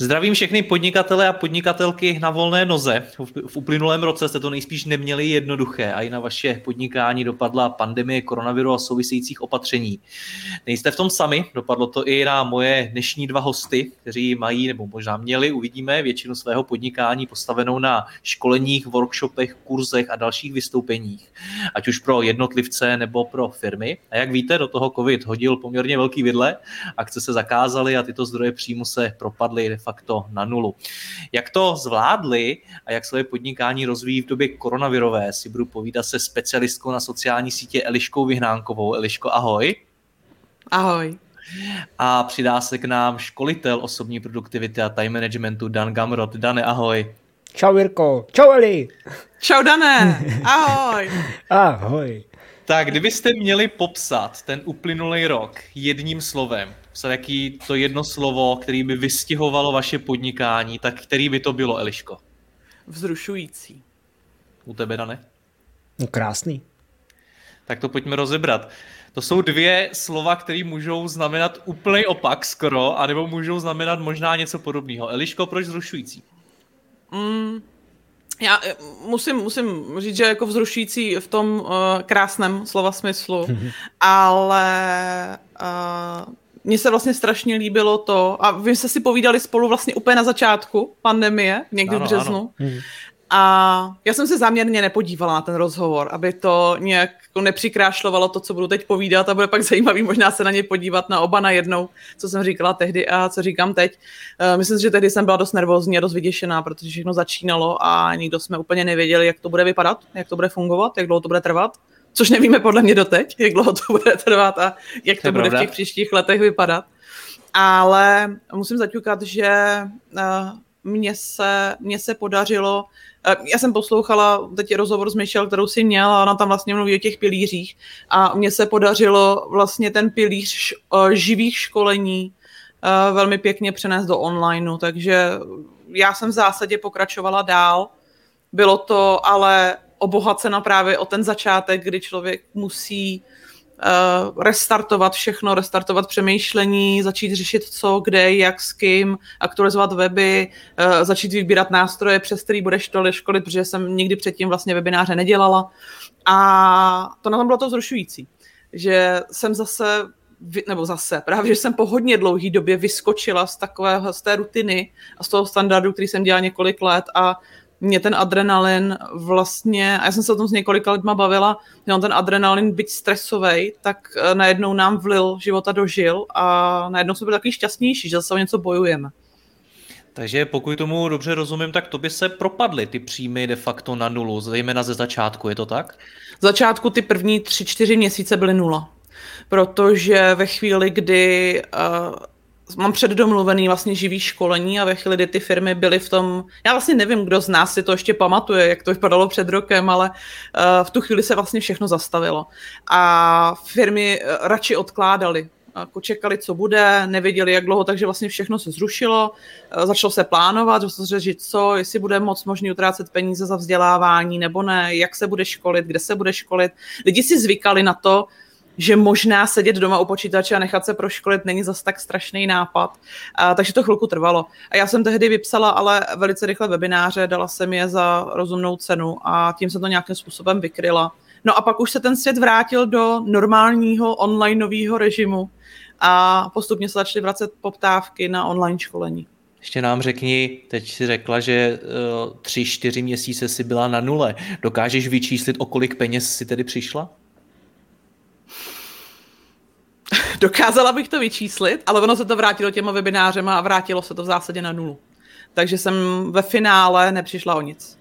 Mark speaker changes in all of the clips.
Speaker 1: Zdravím všechny podnikatele a podnikatelky na volné noze. V uplynulém roce jste to nejspíš neměli jednoduché a i na vaše podnikání dopadla pandemie koronaviru a souvisejících opatření. Nejste v tom sami, dopadlo to i na moje dnešní dva hosty, kteří mají nebo možná měli, uvidíme, většinu svého podnikání postavenou na školeních, workshopech, kurzech a dalších vystoupeních, ať už pro jednotlivce nebo pro firmy. A jak víte, do toho COVID hodil poměrně velký vidle, akce se zakázaly a tyto zdroje příjmu se propadly facto na nulu. Jak to zvládli a jak své podnikání rozvíjí v době koronavirové, si budu povídat se specialistkou na sociální sítě Eliškou Vyhnánkovou. Eliško, ahoj.
Speaker 2: Ahoj.
Speaker 1: A přidá se k nám školitel osobní produktivity a time managementu Dan Gamrot. Dane, ahoj.
Speaker 3: Čau Jirko, čau Eli.
Speaker 2: Čau Dané, ahoj.
Speaker 3: ahoj.
Speaker 1: Tak, kdybyste měli popsat ten uplynulý rok jedním slovem, se jaký to jedno slovo, který by vystihovalo vaše podnikání, tak který by to bylo, Eliško?
Speaker 2: Vzrušující.
Speaker 1: U tebe, Dane?
Speaker 3: No krásný.
Speaker 1: Tak to pojďme rozebrat. To jsou dvě slova, které můžou znamenat úplný opak skoro, anebo můžou znamenat možná něco podobného. Eliško, proč vzrušující?
Speaker 2: Mm, já eh, musím, musím říct, že jako vzrušující v tom uh, krásném slova smyslu, ale uh, mně se vlastně strašně líbilo to, a vy jste si povídali spolu vlastně úplně na začátku pandemie, někdy ano, v březnu. Ano. Mhm. A já jsem se záměrně nepodívala na ten rozhovor, aby to nějak jako nepřikrášlovalo to, co budu teď povídat a bude pak zajímavý možná se na ně podívat na oba najednou, co jsem říkala tehdy a co říkám teď. Eh, myslím si, že tehdy jsem byla dost nervózní a dost vyděšená, protože všechno začínalo a nikdo jsme úplně nevěděli, jak to bude vypadat, jak to bude fungovat, jak dlouho to bude trvat což nevíme podle mě doteď, jak dlouho to bude trvat a jak to, to bude pravda. v těch příštích letech vypadat. Ale musím zaťukat, že uh, mně se, mně se podařilo, uh, já jsem poslouchala teď rozhovor s Michelle, kterou si měla, a ona tam vlastně mluví o těch pilířích a mně se podařilo vlastně ten pilíř uh, živých školení velmi pěkně přenést do onlineu, takže já jsem v zásadě pokračovala dál. Bylo to ale obohacena právě o ten začátek, kdy člověk musí uh, restartovat všechno, restartovat přemýšlení, začít řešit co, kde, jak, s kým, aktualizovat weby, uh, začít vybírat nástroje, přes který budeš to školit, protože jsem nikdy předtím vlastně webináře nedělala. A to na tom bylo to zrušující, že jsem zase nebo zase, právě, že jsem po hodně dlouhé době vyskočila z takové, z té rutiny a z toho standardu, který jsem dělala několik let a mě ten adrenalin vlastně, a já jsem se o tom s několika lidma bavila, že ten adrenalin, byť stresový, tak eh, najednou nám vlil života do žil a najednou jsme byli takový šťastnější, že zase o něco bojujeme. Takže pokud tomu dobře rozumím, tak to by se propadly ty příjmy de facto na nulu, zejména ze začátku, je to tak? Z začátku ty první tři, čtyři měsíce byly nula. Protože ve chvíli, kdy uh, mám předdomluvený vlastně živý školení a ve chvíli, kdy ty firmy byly v tom, já vlastně nevím, kdo z nás si to ještě pamatuje, jak to vypadalo před rokem, ale uh, v tu chvíli se vlastně všechno zastavilo. A firmy uh, radši odkládaly jako čekali, co bude, nevěděli, jak dlouho, takže vlastně všechno se zrušilo, uh, začalo se plánovat, že se řešit co, jestli bude moc možný utrácet peníze za vzdělávání nebo ne, jak se bude školit, kde se bude školit. Lidi si zvykali na to, že možná sedět doma u počítače a nechat se proškolit není zas tak strašný nápad. A, takže to chvilku trvalo. A já jsem tehdy vypsala ale velice rychle webináře, dala jsem je za rozumnou cenu a tím se to nějakým způsobem vykryla. No a pak už se ten svět vrátil do normálního onlineového režimu a postupně se začaly vracet poptávky na online školení. Ještě nám řekni, teď si řekla, že uh, tři, čtyři měsíce si byla na nule. Dokážeš vyčíslit, o kolik peněz si tedy přišla? dokázala bych to vyčíslit, ale ono se to vrátilo těma webinářema a vrátilo se to v zásadě na nulu. Takže jsem ve finále nepřišla o nic.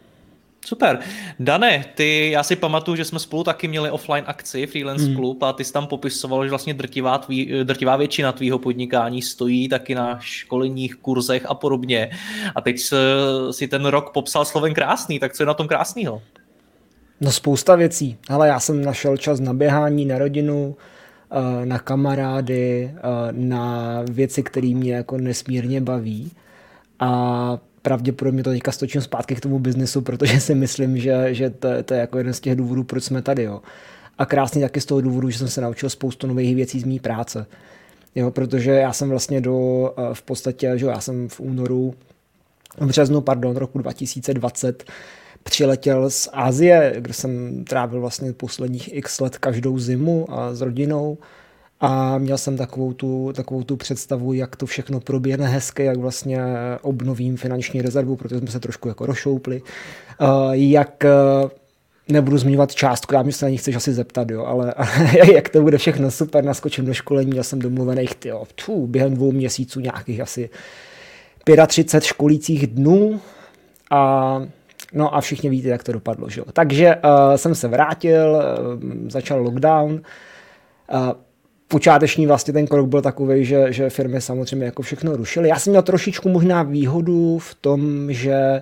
Speaker 1: Super. Dane, ty, já si pamatuju, že jsme spolu taky měli offline akci Freelance hmm. Club a ty jsi tam popisoval, že vlastně drtivá, tvý, drtivá většina tvýho podnikání stojí taky na školeních, kurzech a podobně. A teď si ten rok popsal slovem krásný, tak co je na tom krásného?
Speaker 3: No spousta věcí. Ale já jsem našel čas na běhání, na rodinu, na kamarády, eh, na věci, které mě jako nesmírně baví. A pravděpodobně to teďka stočím zpátky k tomu biznesu, protože si myslím, že, že to, to je jako jeden z těch důvodů, proč jsme tady. Jo. A krásně taky z toho důvodu, že jsem se naučil spoustu nových věcí z mý práce. Jo, protože já jsem vlastně do, eh, v podstatě, že já jsem v únoru, v březnu, pardon, roku 2020 přiletěl z Asie, kde jsem trávil vlastně posledních x let každou zimu a s rodinou. A měl jsem takovou tu, takovou tu představu, jak to všechno proběhne hezky, jak vlastně obnovím finanční rezervu, protože jsme se trošku jako rošoupli, jak e, nebudu zmiňovat částku, já myslím, že ní chceš asi zeptat, jo, ale jak to bude všechno super, naskočím do školení, já jsem domluvený, tyjo, tu, během dvou měsíců nějakých asi 35 školících dnů a No a všichni víte, jak to dopadlo. Že? Takže uh, jsem se vrátil, uh, začal lockdown. Uh, počáteční vlastně ten krok byl takový, že, že firmy samozřejmě jako všechno rušily. Já jsem měl trošičku možná výhodu v tom, že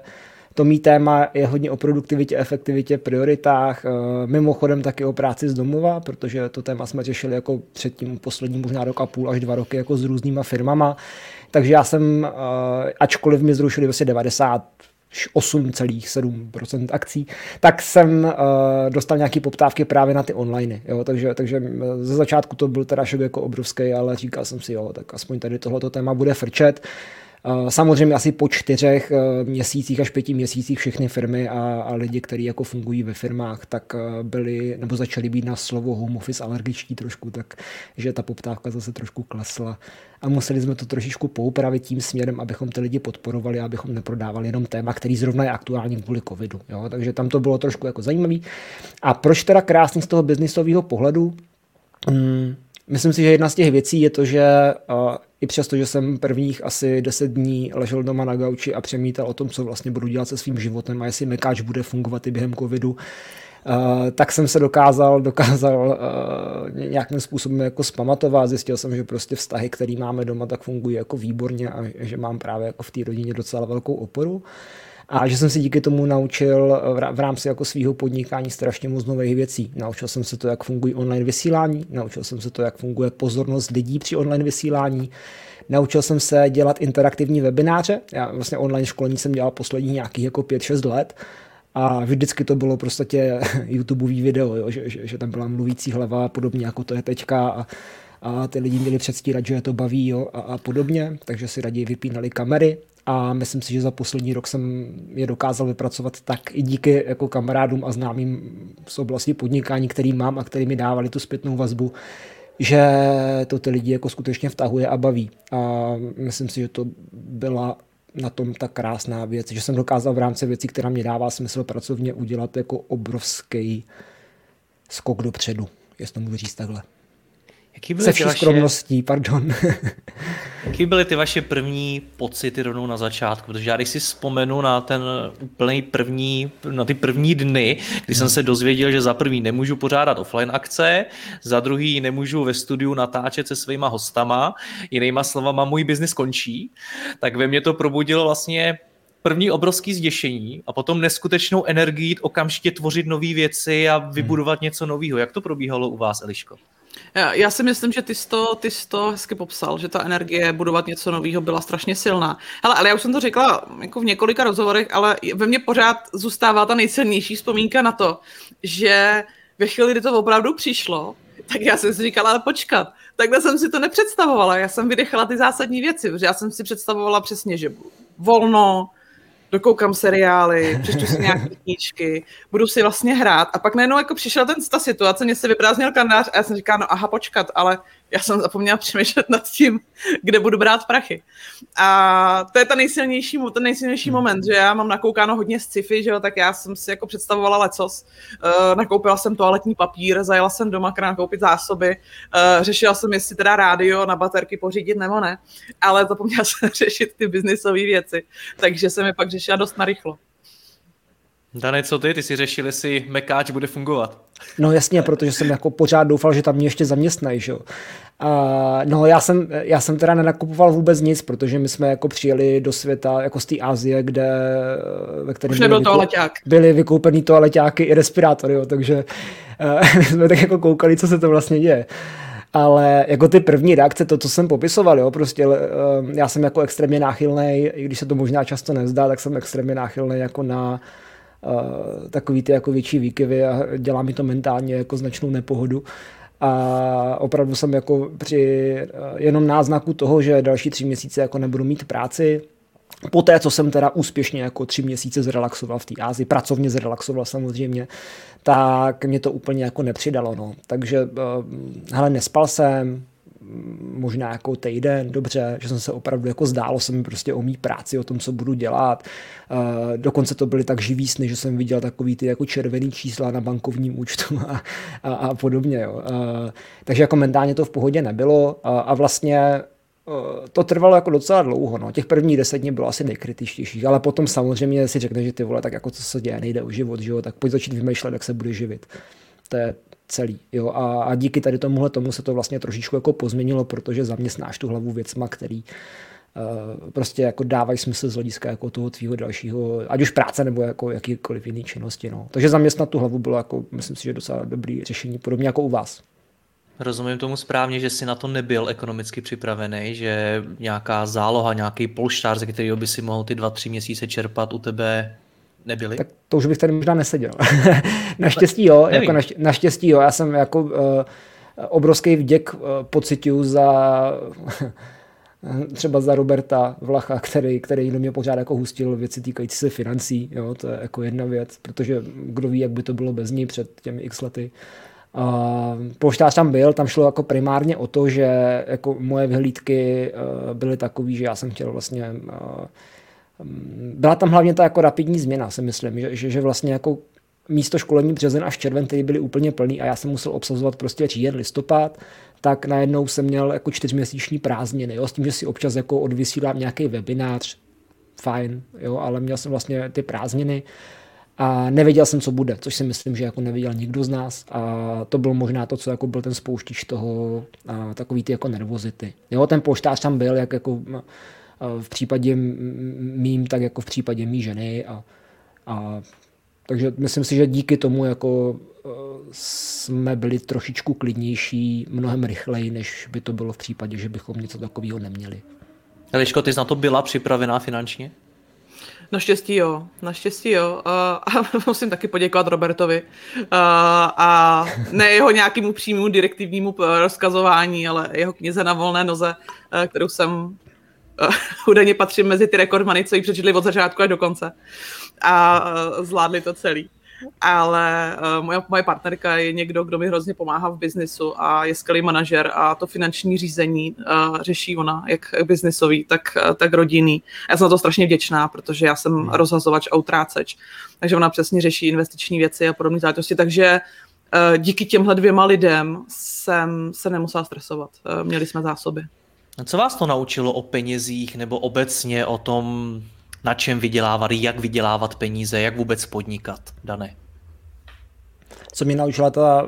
Speaker 3: to mý téma je hodně o produktivitě, efektivitě, prioritách, mimochodem taky o práci z domova, protože to téma jsme řešili jako předtím poslední možná rok a půl až dva roky jako s různýma firmama. Takže já jsem, ačkoliv mi zrušili vlastně 90 8,7% akcí, tak jsem uh, dostal nějaký poptávky právě na ty online. Jo? Takže, takže ze začátku to byl teda šok jako obrovský, ale říkal jsem si, jo, tak aspoň tady tohleto téma bude frčet. Eh, samozřejmě asi po čtyřech eh, měsících až pěti měsících všechny firmy a, a lidi, kteří jako fungují ve firmách, tak eh, byli nebo začali být na slovo home office alergičtí trošku, tak že ta poptávka zase trošku klesla a museli jsme to trošičku poupravit tím směrem, abychom ty lidi podporovali, abychom neprodávali jenom téma, který zrovna je aktuální kvůli covidu. Jo? Takže tam to bylo trošku jako zajímavý. A proč teda krásný z toho biznisového pohledu? Hmm, myslím si, že jedna z těch věcí je to, že i přesto, že jsem prvních asi 10 dní ležel doma na gauči a přemítal o tom, co vlastně budu dělat se svým životem a jestli mekáč bude fungovat i během covidu, Uh, tak jsem se dokázal, dokázal uh, nějakým způsobem jako zpamatovat. Zjistil jsem, že prostě vztahy, které máme doma, tak fungují jako výborně a že mám právě jako v té rodině docela velkou oporu. A že jsem si díky tomu naučil v rámci jako svého podnikání strašně moc nových věcí. Naučil jsem se to, jak fungují online vysílání, naučil jsem se to, jak funguje pozornost lidí při online vysílání, Naučil jsem se dělat interaktivní webináře. Já vlastně online školení jsem dělal poslední nějakých jako 5-6 let. A vždycky to bylo prostě YouTubeový video, jo, že, že, že, tam byla mluvící hlava podobně, jako to je teďka. A, a ty lidi měli předstírat, že je to baví jo, a, a podobně, takže si raději vypínali kamery a myslím si, že za poslední rok jsem je dokázal vypracovat tak i díky jako kamarádům a známým z oblasti podnikání, který mám a který mi dávali tu zpětnou vazbu, že to ty lidi jako skutečně vtahuje a baví. A myslím si, že to byla na tom ta krásná věc, že jsem dokázal v rámci věcí, která mě dává smysl pracovně, udělat jako obrovský skok dopředu, jestli to můžu říct takhle. Jaký byly Se vší vaše... skromností, pardon.
Speaker 1: Jaký byly ty vaše první pocity rovnou na začátku? Protože já když si vzpomenu na ten úplný první, na ty první dny, kdy hmm. jsem se dozvěděl, že za první nemůžu pořádat offline akce, za druhý nemůžu ve studiu natáčet se svýma hostama, jinýma slovama můj biznis končí, tak ve mně to probudilo vlastně první obrovský zděšení a potom neskutečnou energii okamžitě tvořit nové věci a vybudovat hmm. něco nového. Jak to probíhalo u vás, Eliško?
Speaker 2: Já si myslím, že ty jsi, to, ty jsi to hezky popsal, že ta energie budovat něco nového byla strašně silná. Hele, ale já už jsem to řekla jako v několika rozhovorech, ale ve mně pořád zůstává ta nejcennější vzpomínka na to, že ve chvíli, kdy to opravdu přišlo, tak já jsem si říkala, ale počkat, takhle jsem si to nepředstavovala. Já jsem vydechala ty zásadní věci, protože já jsem si představovala přesně, že volno, dokoukám seriály, přečtu si nějaké knížky, budu si vlastně hrát. A pak najednou jako přišla ten, ta situace, mě se vyprázdnil kalendář a já jsem říkala, no aha, počkat, ale já jsem zapomněla přemýšlet nad tím, kde budu brát prachy. A to je ta nejsilnější, ten nejsilnější hmm. moment, že já mám nakoukáno hodně sci-fi, že jo, tak já jsem si jako představovala lecos. Uh, nakoupila jsem toaletní papír, zajela jsem doma nakoupit zásoby, uh, řešila jsem, jestli teda rádio na baterky pořídit nebo ne, ale zapomněla jsem řešit ty biznisové věci, takže jsem je pak řešila dost narychlo.
Speaker 1: Dane, co ty? Ty si řešil, jestli mekáč bude fungovat.
Speaker 3: No jasně, protože jsem jako pořád doufal, že tam mě ještě zaměstnají, že jo. Uh, no já jsem, já jsem teda nenakupoval vůbec nic, protože my jsme jako přijeli do světa, jako z té Asie, kde ve kterém
Speaker 2: byly, vykou-
Speaker 3: byly vykoupený toaleťáky i respirátory, jo, takže uh, my jsme tak jako koukali, co se to vlastně děje. Ale jako ty první reakce, to, co jsem popisoval, jo, prostě uh, já jsem jako extrémně náchylný, i když se to možná často nezdá, tak jsem extrémně náchylný jako na uh, takový ty jako větší výkyvy a dělá mi to mentálně jako značnou nepohodu a opravdu jsem jako při jenom náznaku toho, že další tři měsíce jako nebudu mít práci, Poté, co jsem teda úspěšně jako tři měsíce zrelaxoval v té Ázii, pracovně zrelaxoval samozřejmě, tak mě to úplně jako nepřidalo. No. Takže eh, hele, nespal jsem, možná jako týden, dobře, že jsem se opravdu jako zdálo se mi prostě o mý práci, o tom, co budu dělat. Uh, dokonce to byly tak živý sny, že jsem viděl takový ty jako červený čísla na bankovním účtu a, a, a podobně. Jo. Uh, takže jako mentálně to v pohodě nebylo uh, a vlastně to trvalo jako docela dlouho. No. Těch prvních deset dní bylo asi nejkritičtějších, ale potom samozřejmě si řekne, že ty vole, tak jako co se děje, nejde o život, jo? tak pojď začít vymýšlet, jak se bude živit. To je, celý. Jo? A, a díky tady tomuhle tomu se to vlastně trošičku jako pozměnilo, protože zaměstnáš tu hlavu věcma, který uh, prostě jako dávají smysl z hlediska jako toho tvýho dalšího, ať už práce nebo jako jakýkoliv jiný činnosti. No. Takže zaměstnat tu hlavu bylo jako, myslím si, že docela dobrý řešení, podobně jako u vás.
Speaker 1: Rozumím tomu správně, že jsi na to nebyl ekonomicky připravený, že nějaká záloha, nějaký polštář, ze kterého by si mohl ty dva, tři měsíce čerpat, u tebe nebyli?
Speaker 3: Tak to už bych tady možná neseděl. naštěstí jo, jako naš, naštěstí jo, já jsem jako uh, obrovský vděk uh, pocituju za třeba za Roberta Vlacha, který, který do mě pořád jako hustil věci týkající se financí, jo, to je jako jedna věc, protože kdo ví, jak by to bylo bez ní před těmi x lety. Uh, poštář tam byl, tam šlo jako primárně o to, že jako moje vyhlídky uh, byly takové, že já jsem chtěl vlastně uh, byla tam hlavně ta jako rapidní změna, si myslím, že, že, že vlastně jako místo školení březen až červen, který byly úplně plný a já jsem musel obsazovat prostě říjen, listopad, tak najednou jsem měl jako čtyřměsíční prázdniny, jo, s tím, že si občas jako odvysílám nějaký webinář, fajn, jo, ale měl jsem vlastně ty prázdniny a nevěděl jsem, co bude, což si myslím, že jako nevěděl nikdo z nás a to bylo možná to, co jako byl ten spouštič toho, a takový ty jako nervozity. Jo, ten poštář tam byl, jak jako v případě mým, tak jako v případě mý ženy. A, a, takže myslím si, že díky tomu jako e, jsme byli trošičku klidnější mnohem rychleji, než by to bylo v případě, že bychom něco takového neměli.
Speaker 1: Eliško, ty jsi na to byla připravená finančně?
Speaker 2: Naštěstí jo, naštěstí jo. A, a musím taky poděkovat Robertovi. A, a ne jeho nějakému přímému direktivnímu rozkazování, ale jeho knize na volné noze, kterou jsem údajně patřím mezi ty rekordmany, co ji přečetli od začátku až do konce a uh, zvládli to celý. Ale uh, moje, moje partnerka je někdo, kdo mi hrozně pomáhá v biznisu a je skvělý manažer a to finanční řízení uh, řeší ona, jak biznisový, tak, tak rodinný. Já jsem na to strašně vděčná, protože já jsem hmm. rozhazovač a utráceč, takže ona přesně řeší investiční věci a podobné záležitosti, takže díky těmhle dvěma lidem jsem se nemusela stresovat. Měli jsme zásoby.
Speaker 1: Co vás to naučilo o penězích nebo obecně o tom, na čem vydělávat, jak vydělávat peníze, jak vůbec podnikat, Dane?
Speaker 3: Co mě naučila ta,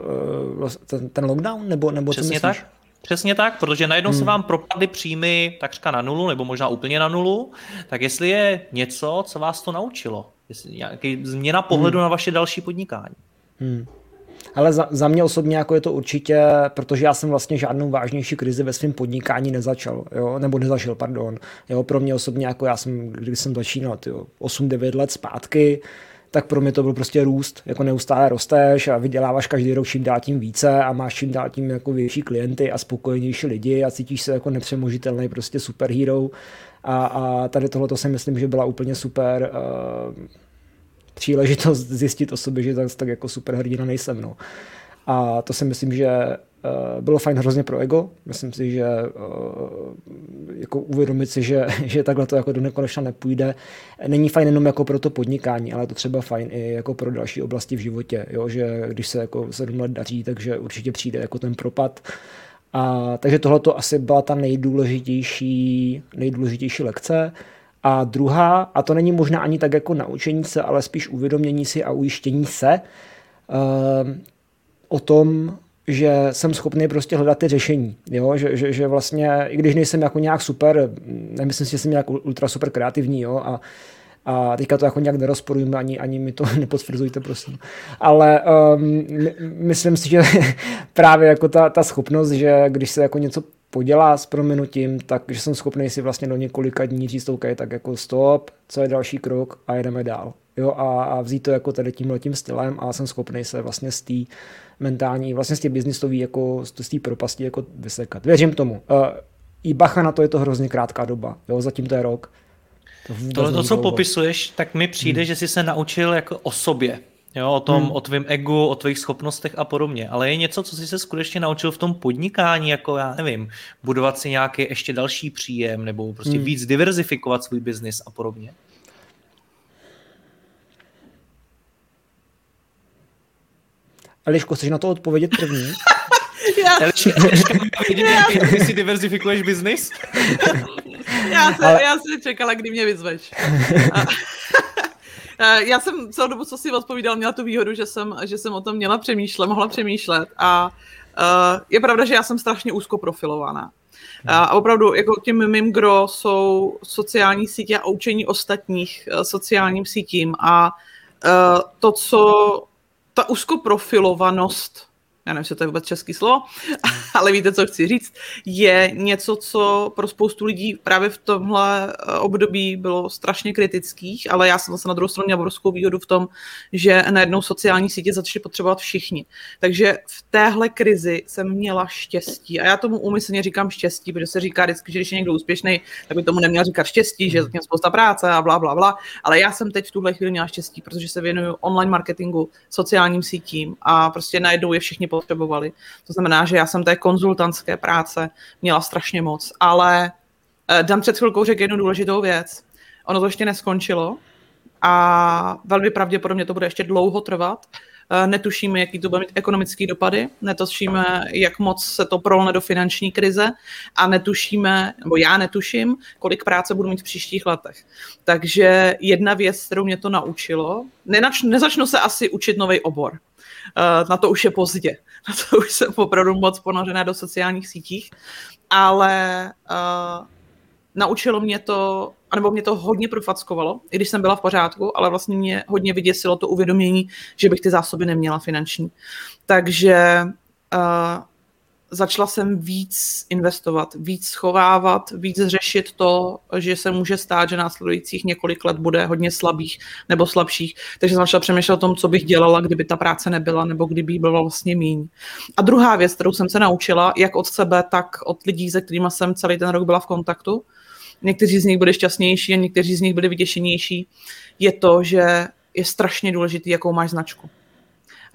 Speaker 3: eh, ten, ten lockdown? Nebo, nebo
Speaker 1: Přesně tak. Přesně tak, protože najednou hmm. se vám propadly příjmy takřka na nulu, nebo možná úplně na nulu, tak jestli je něco, co vás to naučilo, jestli nějaký změna pohledu hmm. na vaše další podnikání. Hmm.
Speaker 3: Ale za, za mě osobně jako je to určitě, protože já jsem vlastně žádnou vážnější krizi ve svém podnikání nezačal, jo? nebo nezažil, pardon. Jo? Pro mě osobně, jako já jsem, když jsem začínal 8-9 let zpátky, tak pro mě to byl prostě růst, jako neustále rosteš a vyděláváš každý rok čím dál tím více a máš čím dál tím jako větší klienty a spokojenější lidi a cítíš se jako nepřemožitelný prostě superhero a, a tady tohle si myslím, že byla úplně super uh, příležitost zjistit o sobě, že tak, tak jako superhrdina nejsem. No. A to si myslím, že bylo fajn hrozně pro ego. Myslím si, že jako uvědomit si, že, že takhle to jako do nekonečna nepůjde, není fajn jenom jako pro to podnikání, ale je to třeba fajn i jako pro další oblasti v životě, jo? že když se jako sedm let daří, takže určitě přijde jako ten propad. A, takže tohle to asi byla ta nejdůležitější, nejdůležitější lekce. A druhá, a to není možná ani tak jako naučení se, ale spíš uvědomění si a ujištění se uh, o tom, že jsem schopný prostě hledat ty řešení. Jo? Že, že, že, vlastně, i když nejsem jako nějak super, nemyslím si, že jsem nějak ultra super kreativní, jo? A, a teďka to jako nějak nerozporujeme, ani, ani mi to nepotvrzujte, prosím. Ale um, myslím si, že právě jako ta, ta schopnost, že když se jako něco podělá s prominutím, tak že jsem schopný si vlastně do několika dní říct, OK, tak jako stop, co je další krok a jedeme dál. Jo, a, a vzít to jako tady tímhletím stylem a jsem schopný se vlastně z té mentální, vlastně z té biznisové jako z té propasti jako vysekat. Věřím tomu. Uh, I bacha na to je to hrozně krátká doba. Jo, zatím to je rok.
Speaker 1: To, to, co popisuješ, tak mi přijde, hmm. že jsi se naučil jako o sobě. Jo, o tom, hmm. o tvém egu, o tvých schopnostech a podobně. Ale je něco, co jsi se skutečně naučil v tom podnikání, jako já nevím, budovat si nějaký ještě další příjem, nebo prostě hmm. víc diverzifikovat svůj biznis a podobně?
Speaker 3: Eliško, chceš na to odpovědět první?
Speaker 2: já...
Speaker 1: Eliška, ty si diverzifikuješ biznis?
Speaker 2: já, se, Ale... já jsem čekala, kdy mě vyzveš. Já jsem celou dobu, co si odpovídal, měla tu výhodu, že jsem, že jsem o tom měla přemýšlet, mohla přemýšlet a uh, je pravda, že já jsem strašně úzko profilovaná. A opravdu, jako tím mým gro jsou sociální sítě a učení ostatních sociálním sítím a to, co ta úzkoprofilovanost já nevím, jestli to je vůbec český slovo, ale víte, co chci říct, je něco, co pro spoustu lidí právě v tomhle eh, období bylo strašně kritických, ale já jsem zase na druhou stranu měla obrovskou výhodu v tom, že najednou sociální sítě začaly potřebovat všichni. Takže v téhle krizi jsem měla štěstí a já tomu úmyslně říkám štěstí, protože se říká vždycky, že když je někdo úspěšný, tak by tomu neměl říkat štěstí, že je zatím spousta práce a bla, bla, bla. Ale já jsem teď v tuhle chvíli měla štěstí, protože se věnuju online marketingu, sociálním sítím a prostě najednou je všichni potřebovali. To znamená, že já jsem té konzultantské práce měla strašně moc, ale eh, Dan před chvilkou řekl jednu důležitou věc. Ono to ještě neskončilo a velmi pravděpodobně to bude ještě dlouho trvat. Eh, netušíme, jaký to bude mít ekonomický dopady, netušíme, jak moc se to prolne do finanční krize a netušíme, nebo já netuším, kolik práce budu mít v příštích letech. Takže jedna věc, kterou mě to naučilo, nenač, nezačnu se asi učit nový obor. Eh, na to už je pozdě. Na to už jsem opravdu moc ponořená do sociálních sítích, ale uh, naučilo mě to, anebo mě to hodně profackovalo, i když jsem byla v pořádku, ale vlastně mě hodně vyděsilo to uvědomění, že bych ty zásoby neměla finanční. Takže uh, začala jsem víc investovat, víc schovávat, víc řešit to, že se může stát, že následujících několik let bude hodně slabých nebo slabších. Takže jsem začala přemýšlet o tom, co bych dělala, kdyby ta práce nebyla nebo kdyby jí byla vlastně míň. A druhá věc, kterou jsem se naučila, jak od sebe, tak od lidí, se kterými jsem celý ten rok byla v kontaktu, někteří z nich byli šťastnější a někteří z nich byli vyděšenější, je to, že je strašně důležitý, jakou máš značku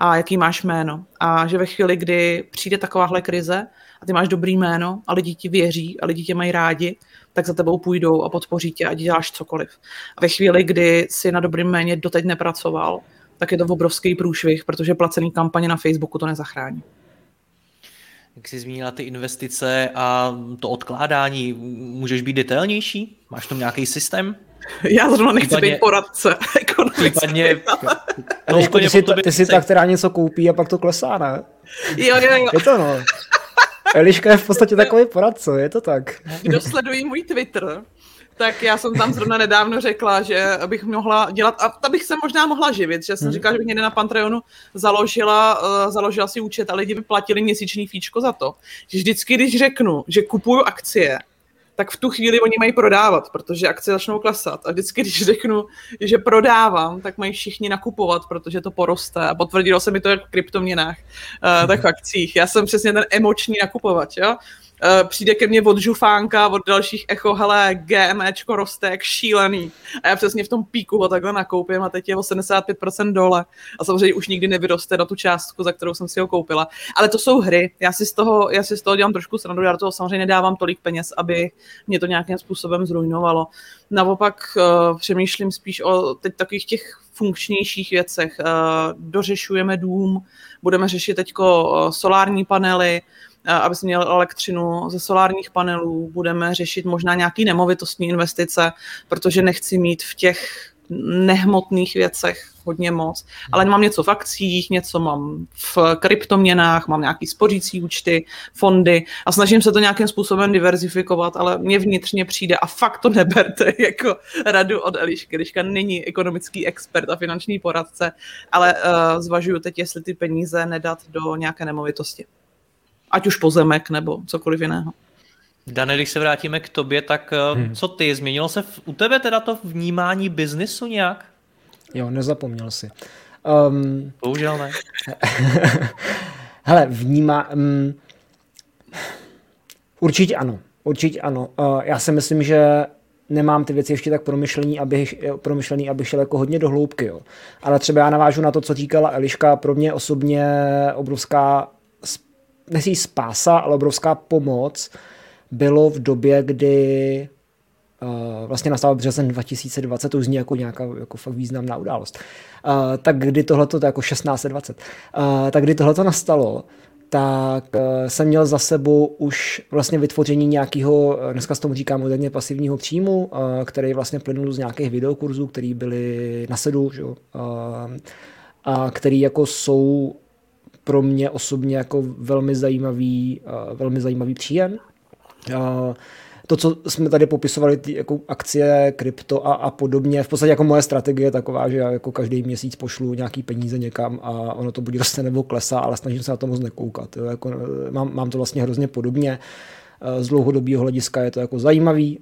Speaker 2: a jaký máš jméno. A že ve chvíli, kdy přijde takováhle krize a ty máš dobrý jméno a lidi ti věří a lidi tě mají rádi, tak za tebou půjdou a podpoří tě a děláš cokoliv. A ve chvíli, kdy si na dobrým jméně doteď nepracoval, tak je to obrovský průšvih, protože placený kampaně na Facebooku to nezachrání.
Speaker 1: Jak jsi zmínila ty investice a to odkládání, můžeš být detailnější? Máš tam nějaký systém?
Speaker 2: Já zrovna nechci případně, být poradce
Speaker 1: Případně,
Speaker 3: Nežko, ty, jsi, ty jsi ta, která něco koupí a pak to klesá, ne?
Speaker 2: Jo, jo, jo.
Speaker 3: Je to no. Eliška je v podstatě takový poradce, je to tak.
Speaker 2: Kdo sledují můj Twitter, tak já jsem tam zrovna nedávno řekla, že bych mohla dělat, a ta bych se možná mohla živit, že jsem hmm. říkala, že bych někde na Patreonu založila, uh, založila si účet a lidi by platili měsíční fíčko za to, že vždycky, když řeknu, že kupuju akcie, tak v tu chvíli oni mají prodávat, protože akcie začnou klesat. A vždycky, když řeknu, že prodávám, tak mají všichni nakupovat, protože to poroste. A potvrdilo se mi to jak v kryptoměnách, uh, tak v akcích. Já jsem přesně ten emoční nakupovač, jo? Uh, přijde ke mně od žufánka, od dalších echo, hele, GMEčko roste jak šílený. A já přesně v tom píku ho takhle nakoupím a teď je o 75% dole. A samozřejmě už nikdy nevyroste na tu částku, za kterou jsem si ho koupila. Ale to jsou hry. Já si z toho, já si z toho dělám trošku srandu, já do toho samozřejmě nedávám tolik peněz, aby mě to nějakým způsobem zrujnovalo. Naopak uh, přemýšlím spíš o teď takových těch funkčnějších věcech. Uh, dořešujeme dům, budeme řešit teď solární panely, aby jsme měli elektřinu ze solárních panelů, budeme řešit možná nějaké nemovitostní investice, protože nechci mít v těch nehmotných věcech hodně moc, ale mám něco v akcích, něco mám v kryptoměnách, mám nějaký spořící účty, fondy a snažím se to nějakým způsobem diverzifikovat, ale mě vnitřně přijde a fakt to neberte jako radu od Elišky. Eliška není ekonomický expert a finanční poradce, ale uh, zvažuju teď, jestli ty peníze nedat do nějaké nemovitosti ať už pozemek nebo cokoliv jiného.
Speaker 1: Dane, když se vrátíme k tobě, tak eh, hmm. co ty? Změnilo se v, u tebe teda to vnímání biznisu nějak?
Speaker 3: Jo, nezapomněl si.
Speaker 1: Um, Bohužel ne.
Speaker 3: Hele, vnímá... Um, určitě ano. Určitě ano. Uh, já si myslím, že nemám ty věci ještě tak promyšlený, abych, promyšlený, abych šel jako hodně do hloubky. Jo. Ale třeba já navážu na to, co říkala Eliška. Pro mě osobně obrovská nesí spása, ale obrovská pomoc bylo v době, kdy uh, vlastně nastal březen 2020, to zní jako nějaká jako fakt významná událost. Uh, tak kdy tohleto, to jako 1620, uh, tak kdy tohleto nastalo, tak jsem měl za sebou už vlastně vytvoření nějakého, dneska s tomu říkám moderně pasivního příjmu, který vlastně plynul z nějakých videokurzů, které byly na sedu, že? A který jako jsou pro mě osobně jako velmi zajímavý, velmi zajímavý příjem. To, co jsme tady popisovali, ty jako akcie, krypto a, a podobně, v podstatě jako moje strategie je taková, že já jako každý měsíc pošlu nějaký peníze někam a ono to buď roste nebo klesá, ale snažím se na to moc nekoukat. Jo. Jako, eh, mám, mám to vlastně hrozně podobně. Z dlouhodobého hlediska je to jako zajímavý.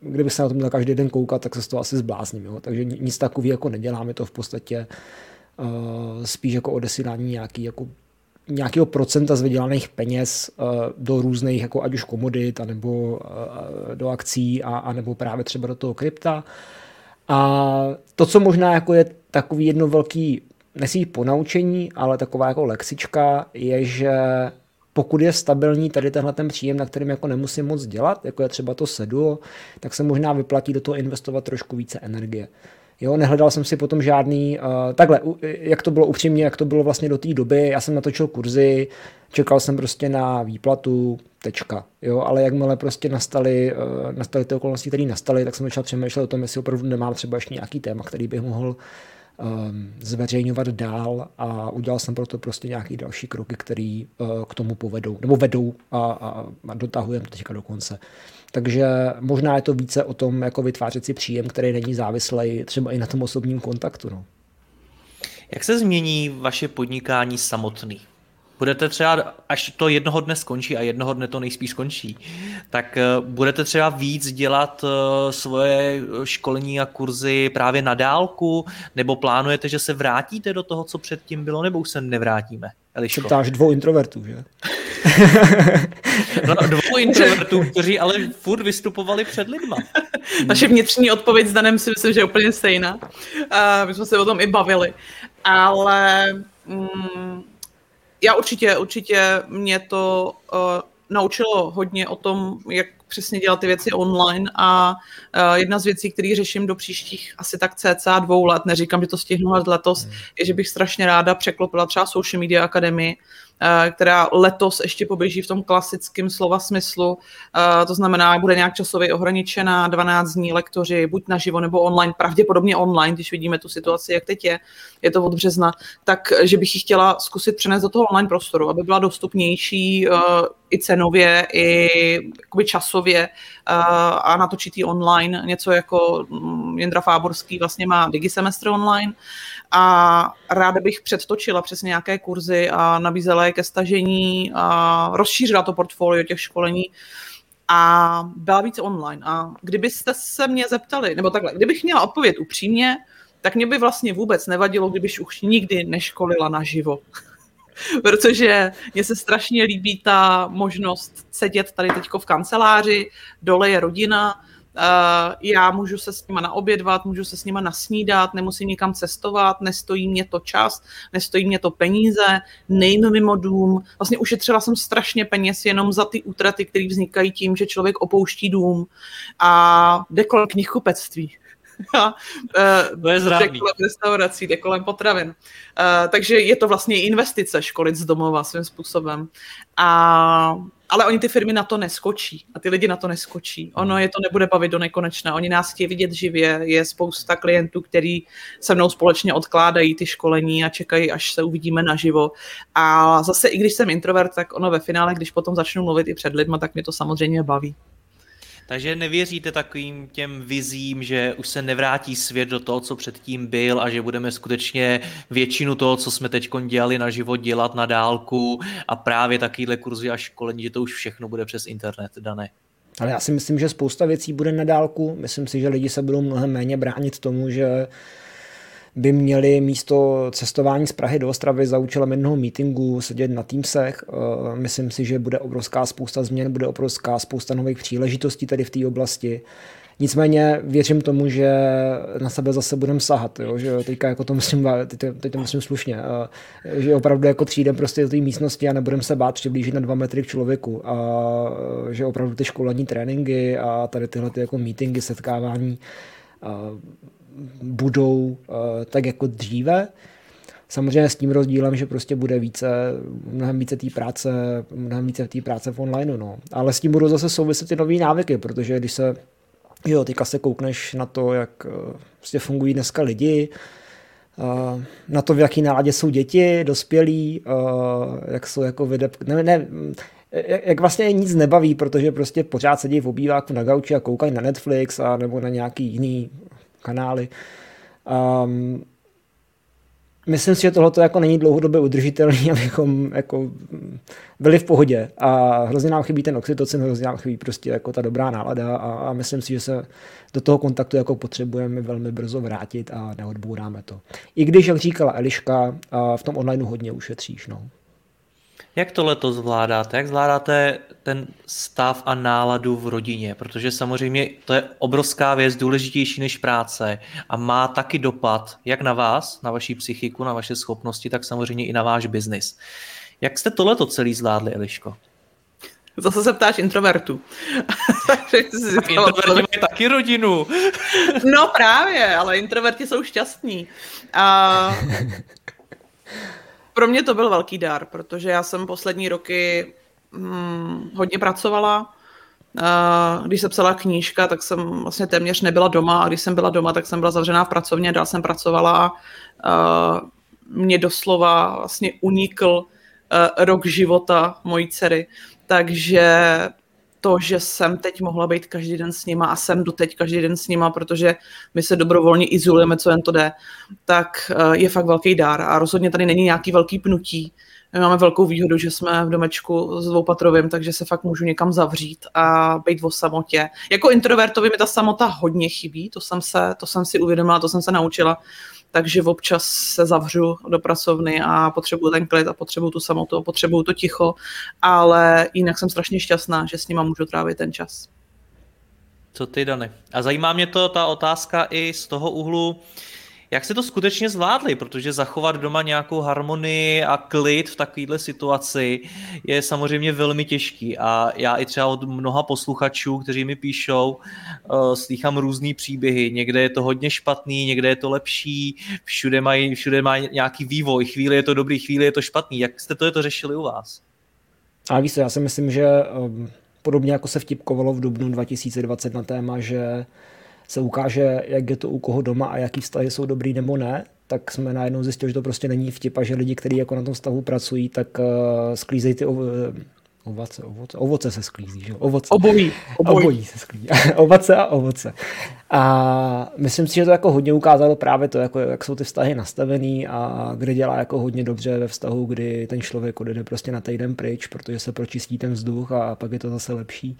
Speaker 3: Kdyby se na to měl každý den koukat, tak se z toho asi zblázním. Jo. Takže nic takového jako neděláme to v podstatě spíš jako odesílání nějaký jako nějakého procenta z vydělaných peněz uh, do různých, jako ať už komodit, anebo uh, do akcí, a, a nebo právě třeba do toho krypta. A to, co možná jako je takový jedno velký, nesí ponaučení, ale taková jako lexička, je, že pokud je stabilní tady tenhle ten příjem, na kterým jako nemusím moc dělat, jako je třeba to seduo, tak se možná vyplatí do toho investovat trošku více energie. Jo, nehledal jsem si potom žádný, uh, takhle, jak to bylo upřímně, jak to bylo vlastně do té doby, já jsem natočil kurzy, čekal jsem prostě na výplatu, tečka, jo, ale jakmile prostě nastaly, uh, nastaly ty okolnosti, které nastaly, tak jsem začal přemýšlet o tom, jestli opravdu nemám třeba ještě nějaký téma, který bych mohl um, zveřejňovat dál a udělal jsem proto prostě nějaký další kroky, které uh, k tomu povedou, nebo vedou a, a, a dotahujeme to teďka do konce. Takže možná je to více o tom, jako vytvářet si příjem, který není závislý třeba i na tom osobním kontaktu. No.
Speaker 1: Jak se změní vaše podnikání samotný? Budete třeba, až to jednoho dne skončí a jednoho dne to nejspíš skončí, tak eh, budete třeba víc dělat eh, svoje školení a kurzy právě na dálku, nebo plánujete, že se vrátíte do toho, co předtím bylo, nebo už se nevrátíme?
Speaker 3: Eliško. Se ptáš dvou introvertů, že?
Speaker 1: no, dvou introvertů, kteří ale furt vystupovali před lidma.
Speaker 2: Naše vnitřní odpověď s Danem si myslím, že je úplně stejná. Uh, my jsme se o tom i bavili. Ale mm, já určitě, určitě mě to uh, naučilo hodně o tom, jak přesně dělat ty věci online a uh, jedna z věcí, které řeším do příštích asi tak cca dvou let, neříkám, že to stihnu letos, hmm. je, že bych strašně ráda překlopila třeba Social Media Academy, Eh, která letos ještě poběží v tom klasickém slova smyslu. Eh, to znamená, bude nějak časově ohraničená, 12 dní lektoři, buď naživo nebo online, pravděpodobně online, když vidíme tu situaci, jak teď je, je to od března, tak že bych ji chtěla zkusit přenést do toho online prostoru, aby byla dostupnější i cenově, i jakoby časově a natočit ji online, něco jako mm, Jindra Fáborský vlastně má digisemestr online a ráda bych předtočila přes nějaké kurzy a nabízela je ke stažení a rozšířila to portfolio těch školení a byla více online. A kdybyste se mě zeptali, nebo takhle, kdybych měla odpověď upřímně, tak mě by vlastně vůbec nevadilo, kdybych už nikdy neškolila naživo. protože mně se strašně líbí ta možnost sedět tady teďko v kanceláři, dole je rodina, Uh, já můžu se s nima naobědvat, můžu se s nima nasnídat, nemusím nikam cestovat, nestojí mě to čas, nestojí mě to peníze, nejím mimo dům. Vlastně ušetřila jsem strašně peněz jenom za ty útraty, které vznikají tím, že člověk opouští dům a jde kolem knihkupectví.
Speaker 1: a, uh, to je zrádný.
Speaker 2: Jde kolem restaurací, jde kolem potravin. Uh, takže je to vlastně investice školit z domova svým způsobem. A ale oni ty firmy na to neskočí a ty lidi na to neskočí. Ono je to nebude bavit do nekonečna. Oni nás chtějí vidět živě. Je spousta klientů, kteří se mnou společně odkládají ty školení a čekají, až se uvidíme naživo. A zase, i když jsem introvert, tak ono ve finále, když potom začnu mluvit i před lidmi, tak mě to samozřejmě baví.
Speaker 1: Takže nevěříte takovým těm vizím, že už se nevrátí svět do toho, co předtím byl a že budeme skutečně většinu toho, co jsme teď dělali na život, dělat na dálku a právě takovýhle kurzy a školení, že to už všechno bude přes internet dané.
Speaker 3: Ale já si myslím, že spousta věcí bude na dálku. Myslím si, že lidi se budou mnohem méně bránit tomu, že by měli místo cestování z Prahy do Ostravy za účelem jednoho meetingu sedět na Teamsech. Eh, myslím si, že bude obrovská spousta změn, bude obrovská spousta nových příležitostí tady v té oblasti. Nicméně věřím tomu, že na sebe zase budeme sahat, jo? že teďka jako to myslím, teď, teď to myslím slušně, eh, že opravdu jako přijdeme prostě do té místnosti a nebudeme se bát přiblížit na dva metry k člověku a eh, že opravdu ty školení tréninky a tady tyhle ty jako meetingy, setkávání budou eh, tak jako dříve. Samozřejmě s tím rozdílem, že prostě bude více, mnohem více té práce, mnohem více té práce v online, no. Ale s tím budou zase souviset ty nové návyky, protože když se, jo, teďka se koukneš na to, jak eh, prostě fungují dneska lidi, eh, na to, v jaký náladě jsou děti, dospělí, jak jsou jako vydep... Ne, ne, jak vlastně nic nebaví, protože prostě pořád sedí v obýváku na gauči a koukají na Netflix a nebo na nějaký jiný kanály. Um, myslím si, že tohle jako není dlouhodobě udržitelné, abychom jako byli v pohodě. A hrozně nám chybí ten oxytocin, hrozně nám chybí prostě jako ta dobrá nálada a, a myslím si, že se do toho kontaktu jako potřebujeme velmi brzo vrátit a neodbouráme to. I když, jak říkala Eliška, v tom online hodně ušetříš. No.
Speaker 1: Jak to zvládáte? Jak zvládáte ten stav a náladu v rodině? Protože samozřejmě to je obrovská věc, důležitější než práce a má taky dopad jak na vás, na vaši psychiku, na vaše schopnosti, tak samozřejmě i na váš biznis. Jak jste tohleto celý zvládli, Eliško?
Speaker 2: Zase se ptáš introvertu.
Speaker 1: introverti mají taky rodinu.
Speaker 2: no právě, ale introverti jsou šťastní. A pro mě to byl velký dar, protože já jsem poslední roky hm, hodně pracovala. Když jsem psala knížka, tak jsem vlastně téměř nebyla doma a když jsem byla doma, tak jsem byla zavřená v pracovně, dál jsem pracovala a mě doslova vlastně unikl rok života mojí dcery. Takže to, že jsem teď mohla být každý den s nima a jsem doteď každý den s nima, protože my se dobrovolně izolujeme, co jen to jde, tak eh, je fakt velký dár a rozhodně tady není nějaký velký pnutí. My máme velkou výhodu, že jsme v domečku s dvoupatrovým, takže se fakt můžu někam zavřít a být v samotě. Jako introvertovi mi ta samota hodně chybí, to jsem, se, to jsem si uvědomila, to jsem se naučila, takže občas se zavřu do pracovny a potřebuju ten klid a potřebuju tu samotu, potřebuju to ticho, ale jinak jsem strašně šťastná, že s nima můžu trávit ten čas.
Speaker 1: Co ty, Dany? A zajímá mě to ta otázka i z toho úhlu, jak se to skutečně zvládli? Protože zachovat doma nějakou harmonii a klid v takovéhle situaci je samozřejmě velmi těžký. A já i třeba od mnoha posluchačů, kteří mi píšou, uh, slýchám různý příběhy. Někde je to hodně špatný, někde je to lepší, všude mají, všude mají nějaký vývoj. Chvíli je to dobrý, chvíli je to špatný. Jak jste to, je to řešili u vás?
Speaker 3: A víš já si myslím, že um, podobně jako se vtipkovalo v dubnu 2020 na téma, že se ukáže, jak je to u koho doma a jaký vztahy jsou dobrý nebo ne, tak jsme najednou zjistili, že to prostě není vtip a že lidi, kteří jako na tom vztahu pracují, tak uh, sklízejí ty Ovoce, ovoce, ovoce se sklízí, že? Ovoce.
Speaker 2: Obojí.
Speaker 3: Obojí, obojí se sklízí. ovoce a ovoce. A myslím si, že to jako hodně ukázalo právě to, jako, jak jsou ty vztahy nastavený a kde dělá jako hodně dobře ve vztahu, kdy ten člověk odjede prostě na týden pryč, protože se pročistí ten vzduch a pak je to zase lepší.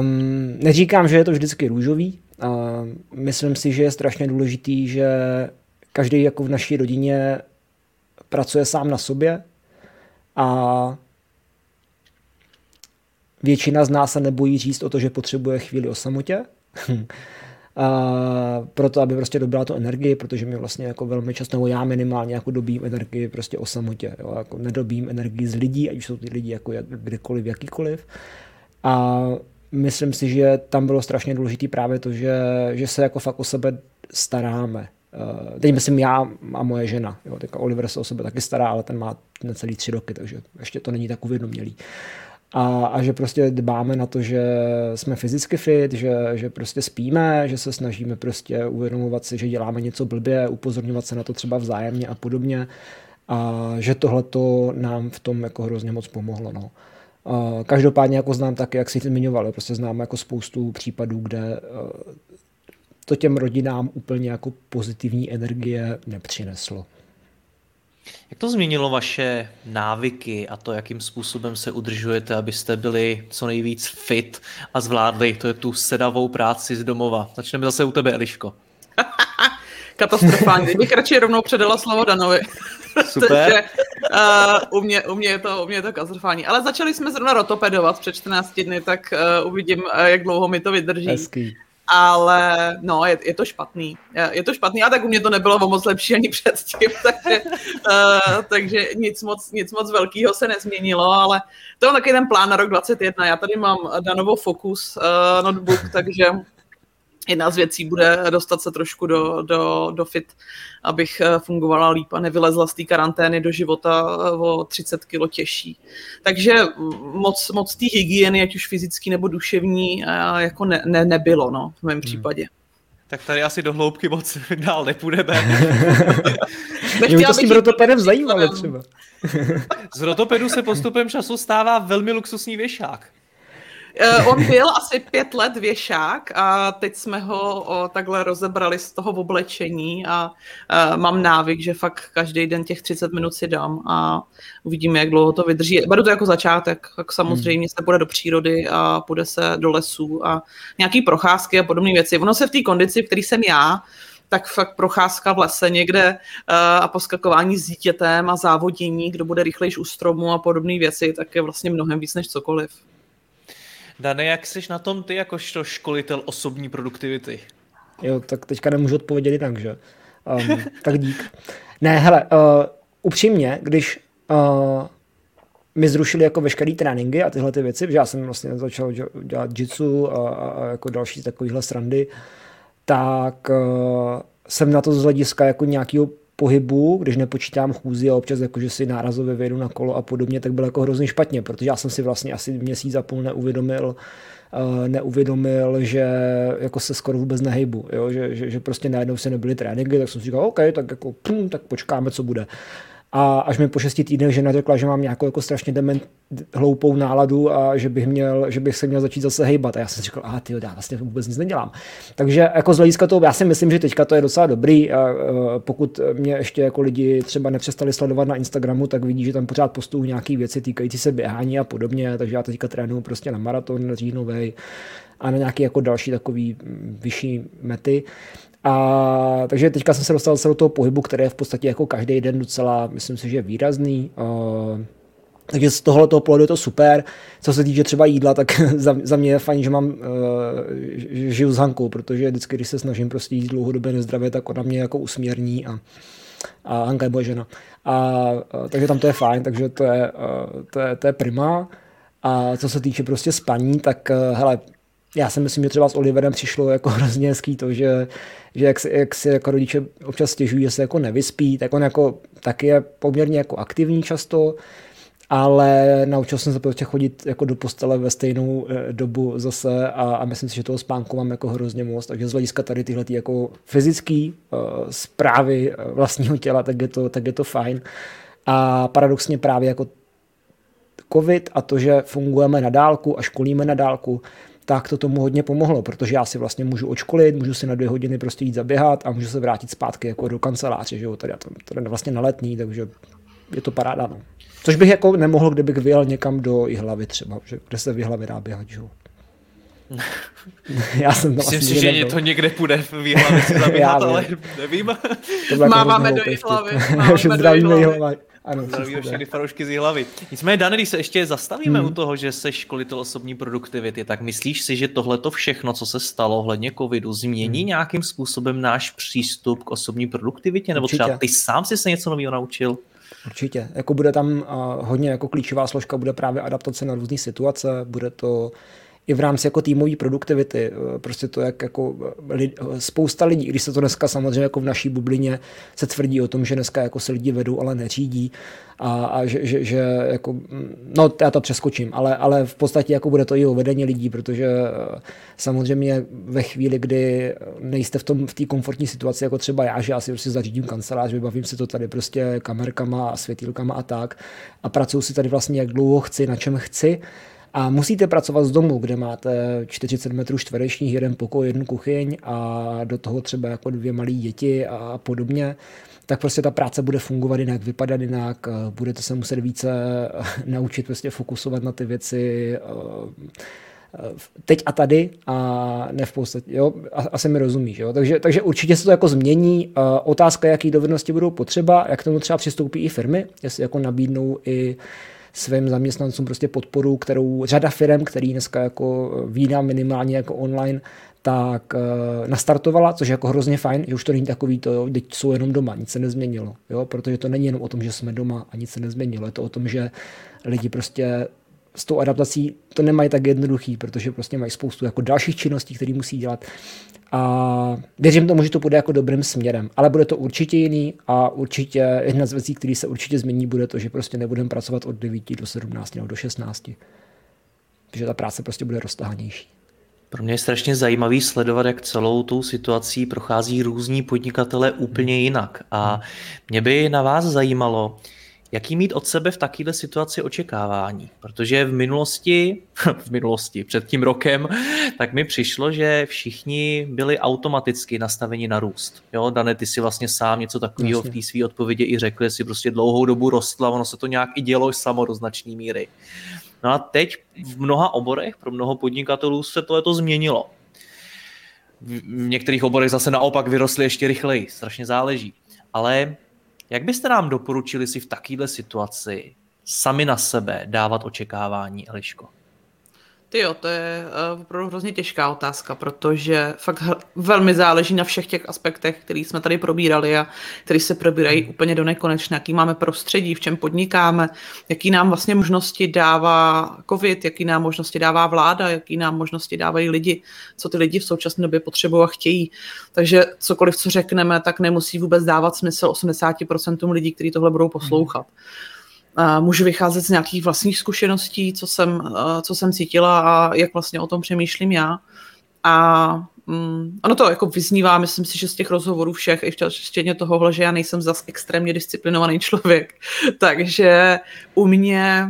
Speaker 3: Um, neříkám, že je to vždycky růžový. Uh, myslím si, že je strašně důležitý, že každý jako v naší rodině pracuje sám na sobě, A většina z nás se nebojí říct o to, že potřebuje chvíli o samotě. a proto, aby prostě dobrala tu energii, protože mi vlastně jako velmi často, nebo já minimálně jako dobím energii prostě o samotě. Jo? Jako nedobím energii z lidí, ať už jsou ty lidi jako jak, kdekoliv, jakýkoliv. A myslím si, že tam bylo strašně důležité právě to, že, že se jako fakt o sebe staráme. Uh, teď myslím já a moje žena. Jo, teďka Oliver se o sebe taky stará, ale ten má necelý tři roky, takže ještě to není tak uvědomělý. A, a že prostě dbáme na to, že jsme fyzicky fit, že, že prostě spíme, že se snažíme prostě uvědomovat si, že děláme něco blbě, upozorňovat se na to třeba vzájemně a podobně. A že tohle to nám v tom jako hrozně moc pomohlo. No. A každopádně jako znám tak, jak si zmiňoval, prostě znám jako spoustu případů, kde eh, to těm rodinám úplně jako pozitivní energie nepřineslo.
Speaker 1: Jak to změnilo vaše návyky a to, jakým způsobem se udržujete, abyste byli co nejvíc fit a zvládli to je tu sedavou práci z domova? Začneme zase u tebe, Eliško.
Speaker 2: Katastrofálně. Bych radši rovnou předala slovo Danovi.
Speaker 1: Super. Takže,
Speaker 2: uh, u, mě, u, mě je to, u mě je to katastrofální. Ale začali jsme zrovna rotopedovat před 14 dny, tak uh, uvidím, uh, jak dlouho mi to vydrží.
Speaker 3: Hezký
Speaker 2: ale no, je, je to špatný. Je to špatný a tak u mě to nebylo o moc lepší ani předtím, takže, uh, takže nic moc, nic moc velkého se nezměnilo, ale to je taky ten plán na rok 2021. Já tady mám Danovo Focus uh, notebook, takže jedna z věcí bude dostat se trošku do, do, do fit, abych eh, fungovala líp a nevylezla z té karantény do života eh, o 30 kilo těžší. Takže moc, moc té hygieny, ať už fyzický nebo duševní, eh, jako ne, ne, nebylo no, v mém hmm. případě.
Speaker 1: Tak tady asi do hloubky moc dál nepůjdeme.
Speaker 3: Mě to s tím rotopedem zajímalo třeba.
Speaker 1: Z rotopedu se postupem času stává velmi luxusní věšák.
Speaker 2: Uh, on byl asi pět let věšák a teď jsme ho o, takhle rozebrali z toho oblečení a uh, mám návyk, že fakt každý den těch 30 minut si dám a uvidíme, jak dlouho to vydrží. Beru to jako začátek, tak samozřejmě hmm. se bude do přírody a půjde se do lesů a nějaký procházky a podobné věci. Ono se v té kondici, v které jsem já, tak fakt procházka v lese někde uh, a poskakování s dítětem a závodění, kdo bude rychlejší u stromu a podobné věci, tak je vlastně mnohem víc než cokoliv.
Speaker 1: Dane, jak jsi na tom ty jakožto školitel osobní produktivity?
Speaker 3: Jo, tak teďka nemůžu odpovědět jinak, že? Um, tak dík. Ne, hele, uh, upřímně, když uh, mi zrušili jako veškeré tréninky a tyhle ty věci, protože já jsem vlastně začal dělat jitsu a, a, a jako další takovýhle srandy, tak uh, jsem na to z hlediska jako nějakého pohybu, když nepočítám chůzi a občas jako, že si nárazově vyjedu na kolo a podobně, tak bylo jako hrozně špatně, protože já jsem si vlastně asi měsíc a půl neuvědomil, uh, neuvědomil, že jako se skoro vůbec nehejbu, jo? Že, že, že, prostě najednou se nebyly tréninky, tak jsem si říkal, OK, tak jako, pum, tak počkáme, co bude. A až mi po šesti týdnech žena řekla, že mám nějakou jako strašně dement, hloupou náladu a že bych, měl, že bych se měl začít zase hejbat. A já jsem si říkal, a ty já vlastně vůbec nic nedělám. Takže jako z hlediska toho, já si myslím, že teďka to je docela dobrý. A, pokud mě ještě jako lidi třeba nepřestali sledovat na Instagramu, tak vidí, že tam pořád postují nějaké věci týkající se běhání a podobně. Takže já teďka trénuju prostě na maraton říjnový a na nějaké jako další takový vyšší mety. A, takže teďka jsem se dostal do toho pohybu, který je v podstatě jako každý den docela, myslím si, že výrazný. Uh, takže z tohohle toho pohledu je to super. Co se týče třeba jídla, tak za, za mě je fajn, že mám, uh, žiju s Hankou, protože vždycky, když se snažím prostě jít dlouhodobě nezdravě, tak ona mě jako usměrní a, a Hanka je moje žena. A, uh, takže tam to je fajn, takže to je, uh, to je, to je prima. A co se týče prostě spaní, tak hele, já si myslím, že třeba s Oliverem přišlo jako hrozně hezký to, že, že jak, jak si jako rodiče občas stěžují, že se jako nevyspí, tak on jako taky je poměrně jako aktivní často, ale naučil jsem se prostě chodit jako do postele ve stejnou eh, dobu zase a, a myslím si, že toho spánku mám jako hrozně moc, takže z hlediska tady tyhle ty jako fyzický uh, zprávy uh, vlastního těla, tak je, to, tak je to fajn. A paradoxně právě jako covid a to, že fungujeme na dálku a školíme na dálku, tak to tomu hodně pomohlo, protože já si vlastně můžu očkolit, můžu si na dvě hodiny prostě jít zaběhat a můžu se vrátit zpátky jako do kanceláře, že jo, tady, tady vlastně na letní, takže je to paráda, no. Což bych jako nemohl, kdybych vyjel někam do Jihlavy třeba, že, kde se v Jihlavě dá běhat, že jo.
Speaker 1: Já jsem to Myslím si, že nebyl. to někde půjde v Jihlavě si zaběhat, ale nevím.
Speaker 2: Máváme do Jihlavy.
Speaker 3: Máváme do Jihlavy.
Speaker 1: Ano, Zdraví všechny fanoušky z hlavy. Nicméně, Dane, když se ještě zastavíme hmm. u toho, že jsi školitel osobní produktivity, tak myslíš si, že tohle to všechno, co se stalo ohledně covidu, změní hmm. nějakým způsobem náš přístup k osobní produktivitě? Nebo Určitě. třeba ty sám jsi se něco nového naučil?
Speaker 3: Určitě. Jako bude tam uh, hodně jako klíčová složka, bude právě adaptace na různé situace, bude to i v rámci jako týmové produktivity. Eh, prostě to, jak jako eh, lid, eh, spousta lidí, když se to dneska samozřejmě jako v naší bublině se tvrdí o tom, že dneska jako se lidi vedou, ale neřídí a, a že, že, že, jako, mm, no já to přeskočím, ale, ale v podstatě jako bude to i o vedení lidí, protože samozřejmě ve chvíli, kdy nejste v tom v té komfortní situaci, jako třeba já, že já si prostě zařídím kancelář, vybavím si to tady prostě kamerkama a světýlkama a tak a pracuji si tady vlastně jak dlouho chci, na čem chci, a musíte pracovat z domu, kde máte 40 metrů čtverečních, jeden pokoj, jednu kuchyň a do toho třeba jako dvě malé děti a podobně, tak prostě ta práce bude fungovat jinak, vypadat jinak, budete se muset více naučit prostě fokusovat na ty věci eh, teď a tady a ne v podstatě, jo, asi mi rozumíš, jo, takže, takže určitě se to jako změní, otázka, jaký dovednosti budou potřeba, jak tomu třeba přistoupí i firmy, jestli jako nabídnou i svým zaměstnancům prostě podporu, kterou řada firm, který dneska jako výdá minimálně jako online, tak uh, nastartovala, což je jako hrozně fajn, že už to není takový to, teď jsou jenom doma, nic se nezměnilo, jo, protože to není jenom o tom, že jsme doma a nic se nezměnilo, je to o tom, že lidi prostě s tou adaptací to nemají tak jednoduchý, protože prostě mají spoustu jako dalších činností, které musí dělat. A věřím tomu, že to bude jako dobrým směrem, ale bude to určitě jiný a určitě jedna z věcí, které se určitě změní, bude to, že prostě nebudeme pracovat od 9 do 17 nebo do 16. Protože ta práce prostě bude roztahanější.
Speaker 1: Pro mě je strašně zajímavý sledovat, jak celou tou situací prochází různí podnikatele úplně jinak. A mě by na vás zajímalo, Jaký mít od sebe v takovéhle situaci očekávání? Protože v minulosti, v minulosti, před tím rokem, tak mi přišlo, že všichni byli automaticky nastaveni na růst. Jo, Dane, ty si vlastně sám něco takového v té své odpovědi i řekl, že si prostě dlouhou dobu rostla, ono se to nějak i dělo samo do značné míry. No a teď v mnoha oborech pro mnoho podnikatelů se to změnilo. V některých oborech zase naopak vyrostly ještě rychleji, strašně záleží. Ale jak byste nám doporučili si v takovéhle situaci sami na sebe dávat očekávání, Eliško?
Speaker 2: Ty jo, to je uh, opravdu hrozně těžká otázka, protože fakt velmi záleží na všech těch aspektech, které jsme tady probírali a které se probírají hmm. úplně do nekonečna, jaký máme prostředí, v čem podnikáme, jaký nám vlastně možnosti dává covid, jaký nám možnosti dává vláda, jaký nám možnosti dávají lidi, co ty lidi v současné době potřebují a chtějí. Takže cokoliv, co řekneme, tak nemusí vůbec dávat smysl 80% lidí, kteří tohle budou poslouchat. Hmm můžu vycházet z nějakých vlastních zkušeností, co jsem, co jsem cítila a jak vlastně o tom přemýšlím já. A mm, ono to jako vyznívá, myslím si, že z těch rozhovorů všech, ještě včetně tohohle, že já nejsem zas extrémně disciplinovaný člověk. Takže u mě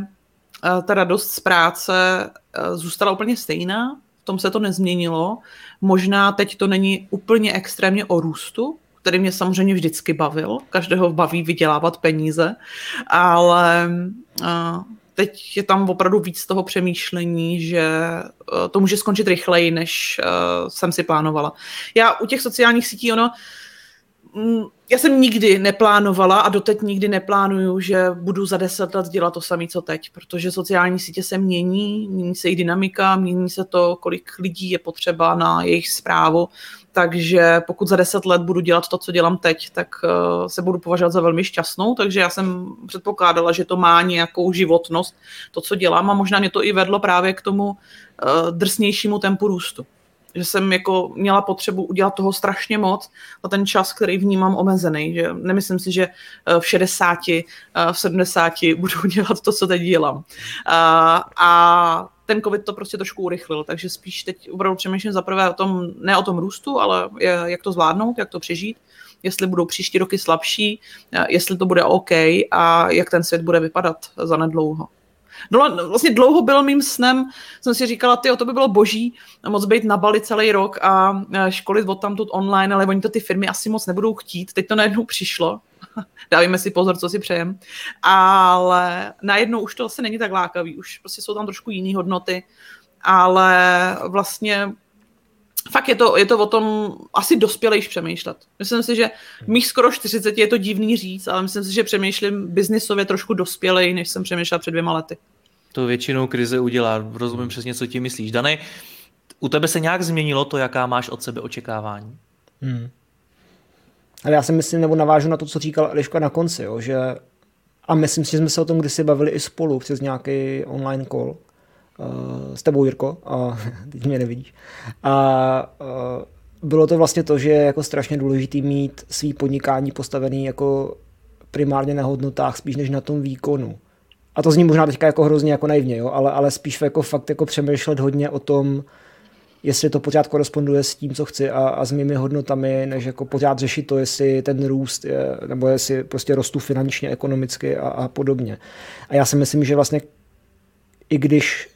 Speaker 2: ta radost z práce zůstala úplně stejná, v tom se to nezměnilo. Možná teď to není úplně extrémně o růstu, který mě samozřejmě vždycky bavil. Každého baví vydělávat peníze, ale teď je tam opravdu víc toho přemýšlení, že e, to může skončit rychleji, než e, jsem si plánovala. Já u těch sociálních sítí, ono, mm, já jsem nikdy neplánovala a doteď nikdy neplánuju, že budu za deset let dělat to samé, co teď, protože sociální sítě se mění, mění se jejich dynamika, mění se to, kolik lidí je potřeba na jejich zprávu, takže pokud za deset let budu dělat to, co dělám teď, tak uh, se budu považovat za velmi šťastnou, takže já jsem předpokládala, že to má nějakou životnost, to, co dělám a možná mě to i vedlo právě k tomu uh, drsnějšímu tempu růstu že jsem jako měla potřebu udělat toho strašně moc a ten čas, který vnímám omezený, že nemyslím si, že eh, v 60, v 70 budu dělat to, co teď dělám. A, a ten covid to prostě trošku urychlil, takže spíš teď opravdu přemýšlím zaprvé o tom, ne o tom růstu, ale jak to zvládnout, jak to přežít, jestli budou příští roky slabší, jestli to bude OK a jak ten svět bude vypadat za nedlouho. No, vlastně dlouho byl mým snem, jsem si říkala, ty, to by bylo boží, moc být na Bali celý rok a školit od tamtud online, ale oni to ty firmy asi moc nebudou chtít. Teď to najednou přišlo. Dávíme si pozor, co si přejem. Ale najednou už to asi není tak lákavý, už prostě jsou tam trošku jiné hodnoty, ale vlastně fakt je to, je to o tom asi dospělejš přemýšlet. Myslím si, že mých skoro 40 je to divný říct, ale myslím si, že přemýšlím biznisově trošku dospělej, než jsem přemýšlel před dvěma lety.
Speaker 1: To většinou krize udělá. Rozumím přesně, co ti myslíš. Dany, u tebe se nějak změnilo to, jaká máš od sebe očekávání? Hmm.
Speaker 3: Ale já si myslím, nebo navážu na to, co říkal Eliška na konci, jo, že a myslím si, že jsme se o tom kdysi bavili i spolu přes nějaký online call, s tebou, Jirko, a teď mě nevidíš. A uh, bylo to vlastně to, že je jako strašně důležité mít svý podnikání postavený jako primárně na hodnotách, spíš než na tom výkonu. A to zní možná teďka jako hrozně jako naivně, jo? Ale, ale spíš jako fakt jako přemýšlet hodně o tom, jestli to pořád koresponduje s tím, co chci a, a s mými hodnotami, než jako pořád řešit to, jestli ten růst je, nebo jestli prostě rostu finančně, ekonomicky a, a podobně. A já si myslím, že vlastně i když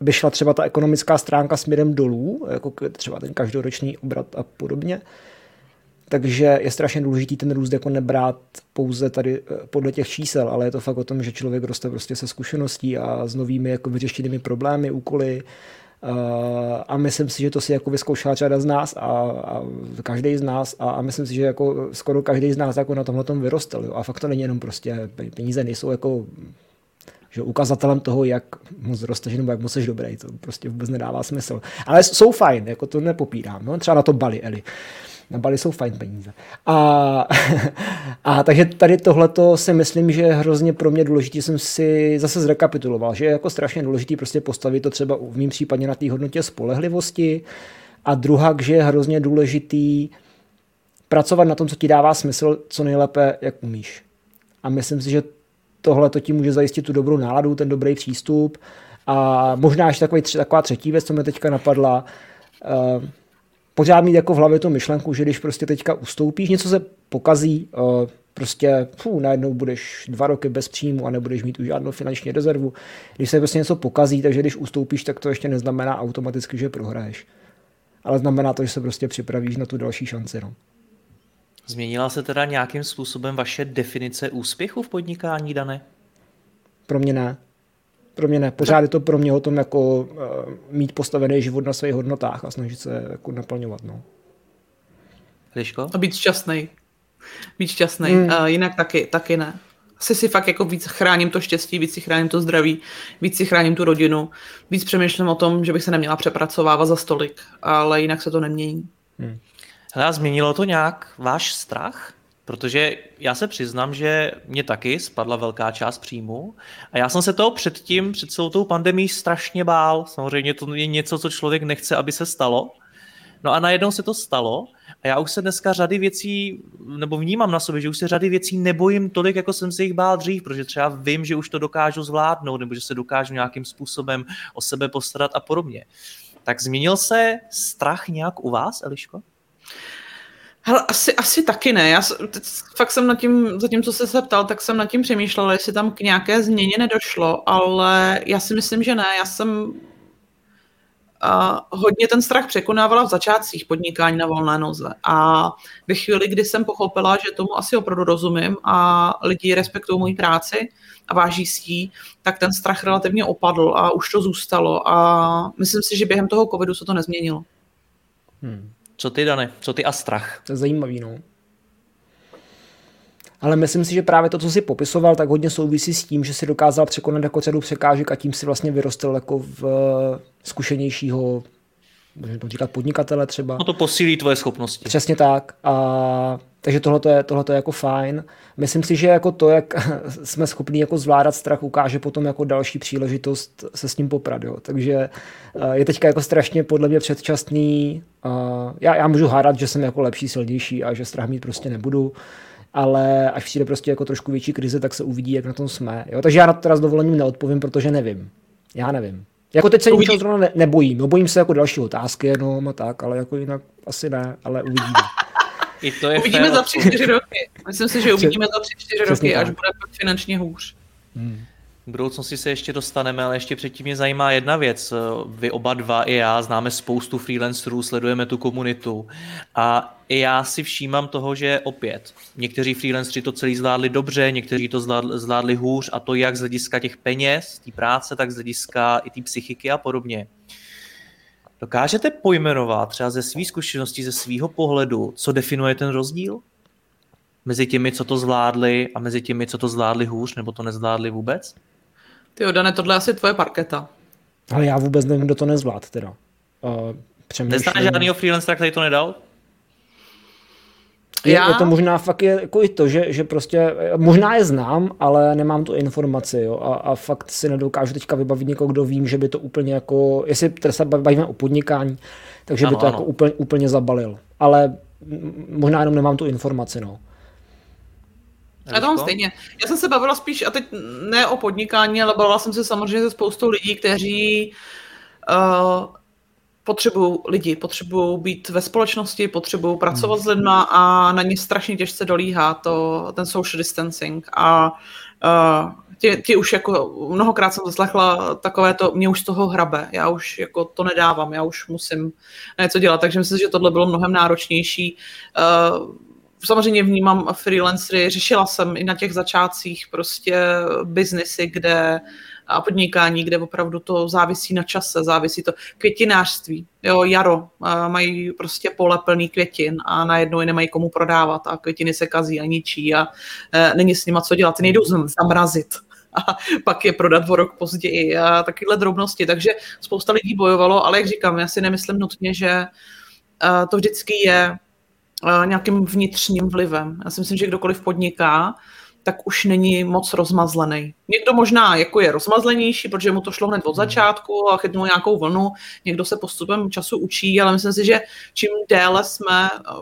Speaker 3: by šla třeba ta ekonomická stránka směrem dolů, jako třeba ten každoroční obrat a podobně, takže je strašně důležitý ten růst jako nebrát pouze tady eh, podle těch čísel, ale je to fakt o tom, že člověk roste prostě se zkušeností a s novými jako vyřešenými problémy, úkoly, Uh, a myslím si, že to si jako vyzkoušela řada z nás a, a každý z nás a, a myslím si, že jako skoro každý z nás jako na tomhle tom vyrostl. Jo. A fakt to není jenom prostě peníze, nejsou jako že ukazatelem toho, jak moc rosteš nebo jak moc jsi dobrý. To prostě vůbec nedává smysl. Ale jsou fajn, jako to nepopírám. No? Třeba na to Bali, Eli. Na Bali jsou fajn peníze. A, a takže tady tohleto si myslím, že je hrozně pro mě důležité, jsem si zase zrekapituloval, že je jako strašně důležité prostě postavit to třeba v mém případě na té hodnotě spolehlivosti a druhá, že je hrozně důležitý pracovat na tom, co ti dává smysl, co nejlépe, jak umíš. A myslím si, že tohle to ti může zajistit tu dobrou náladu, ten dobrý přístup. A možná ještě takový, taková třetí věc, co mě teďka napadla, uh, pořád mít jako v hlavě tu myšlenku, že když prostě teďka ustoupíš, něco se pokazí, uh, prostě fů, najednou budeš dva roky bez příjmu a nebudeš mít už žádnou finanční rezervu. Když se prostě něco pokazí, takže když ustoupíš, tak to ještě neznamená automaticky, že prohraješ. Ale znamená to, že se prostě připravíš na tu další šanci. No.
Speaker 1: Změnila se teda nějakým způsobem vaše definice úspěchu v podnikání, Dane?
Speaker 3: Pro mě ne. Pro mě ne. Pořád je to pro mě o tom, jako uh, mít postavený život na svých hodnotách a snažit se jako naplňovat. No.
Speaker 1: Liško?
Speaker 2: A být šťastný. Být šťastný. Hmm. Uh, jinak taky, taky ne. Asi si fakt jako víc chráním to štěstí, víc si chráním to zdraví, víc si chráním tu rodinu, víc přemýšlím o tom, že bych se neměla přepracovávat za stolik, ale jinak se to nemění. Hmm.
Speaker 1: Hele, změnilo to nějak váš strach? Protože já se přiznám, že mě taky spadla velká část příjmu a já jsem se toho předtím, před celou tou pandemí strašně bál. Samozřejmě to je něco, co člověk nechce, aby se stalo. No a najednou se to stalo a já už se dneska řady věcí, nebo vnímám na sobě, že už se řady věcí nebojím tolik, jako jsem se jich bál dřív, protože třeba vím, že už to dokážu zvládnout, nebo že se dokážu nějakým způsobem o sebe postarat a podobně. Tak změnil se strach nějak u vás, Eliško?
Speaker 2: Hele, asi, asi taky ne. Já fakt jsem nad tím, za tím, co se ptal, tak jsem nad tím přemýšlela, jestli tam k nějaké změně nedošlo, ale já si myslím, že ne. Já jsem a hodně ten strach překonávala v začátcích podnikání na volné noze. A ve chvíli, kdy jsem pochopila, že tomu asi opravdu rozumím a lidi respektují moji práci a váží si ji, tak ten strach relativně opadl a už to zůstalo. A myslím si, že během toho covidu se to nezměnilo.
Speaker 1: Hmm. Co ty, Dane? Co ty a strach?
Speaker 3: To je zajímavý, no. Ale myslím si, že právě to, co jsi popisoval, tak hodně souvisí s tím, že si dokázal překonat jako řadu překážek a tím si vlastně vyrostl jako v zkušenějšího můžeme to říkat podnikatele třeba.
Speaker 1: No to posílí tvoje schopnosti.
Speaker 3: Přesně tak. A, takže tohle je, tohleto je jako fajn. Myslím si, že jako to, jak jsme schopni jako zvládat strach, ukáže potom jako další příležitost se s ním poprat. Jo. Takže eh, je teďka jako strašně podle mě předčasný. Já, já můžu hádat, že jsem jako lepší, silnější a že strach mít prostě nebudu ale až přijde prostě jako trošku větší krize, tak se uvidí, jak na tom jsme. Jo? Takže já na to teda s dovolením neodpovím, protože nevím. Já nevím. Jako teď se ničeho zrovna ne, nebojím. No, bojím se jako další otázky jenom a tak, ale jako jinak asi ne, ale uvidíme.
Speaker 2: I to je uvidíme za tři, čtyři roky. Myslím si, že uvidíme za tři, čtyři roky, tak. až bude finančně hůř. Hmm.
Speaker 1: V budoucnosti se ještě dostaneme, ale ještě předtím mě zajímá jedna věc. Vy oba dva i já známe spoustu freelancerů, sledujeme tu komunitu a i já si všímám toho, že opět někteří freelanceri to celý zvládli dobře, někteří to zvládli, zvládli hůř a to jak z hlediska těch peněz, té práce, tak z hlediska i té psychiky a podobně. Dokážete pojmenovat třeba ze svých zkušeností, ze svého pohledu, co definuje ten rozdíl? Mezi těmi, co to zvládli a mezi těmi, co to zvládli hůř nebo to nezvládli vůbec?
Speaker 2: Ty Dane, tohle je asi tvoje parketa.
Speaker 3: Ale já vůbec nevím, kdo to nezvlád teda. Uh,
Speaker 1: Neznáš žádnýho freelancera, který to nedal?
Speaker 3: Je, já? je to možná fakt je, jako i to, že, že prostě, možná je znám, ale nemám tu informaci, jo, a, a fakt si nedokážu teďka vybavit někoho, kdo vím, že by to úplně jako, jestli teda se bavíme o podnikání, takže ano, by to jako ano. jako úplně, úplně zabalil. Ale možná jenom nemám tu informaci, no.
Speaker 2: Já to mám stejně. Já jsem se bavila spíš, a teď ne o podnikání, ale bavila jsem se samozřejmě se spoustou lidí, kteří uh, potřebují lidi, potřebují být ve společnosti, potřebují pracovat hmm. s lidma a na ně strašně těžce dolíhá to, ten social distancing a uh, tě, tě už jako mnohokrát jsem zaslechla takové to, mě už z toho hrabe, já už jako to nedávám, já už musím něco dělat, takže myslím, že tohle bylo mnohem náročnější. Uh, samozřejmě vnímám freelancery, řešila jsem i na těch začátcích prostě biznesy, kde a podnikání, kde opravdu to závisí na čase, závisí to květinářství, jo, jaro, mají prostě pole plný květin a najednou je nemají komu prodávat a květiny se kazí a ničí a e, není s nima co dělat, nejdou zamrazit a pak je prodat o rok později a takovéhle drobnosti, takže spousta lidí bojovalo, ale jak říkám, já si nemyslím nutně, že e, to vždycky je nějakým vnitřním vlivem. Já si myslím, že kdokoliv podniká, tak už není moc rozmazlený. Někdo možná jako je rozmazlenější, protože mu to šlo hned od hmm. začátku a chytnul nějakou vlnu, někdo se postupem času učí, ale myslím si, že čím déle jsme eh,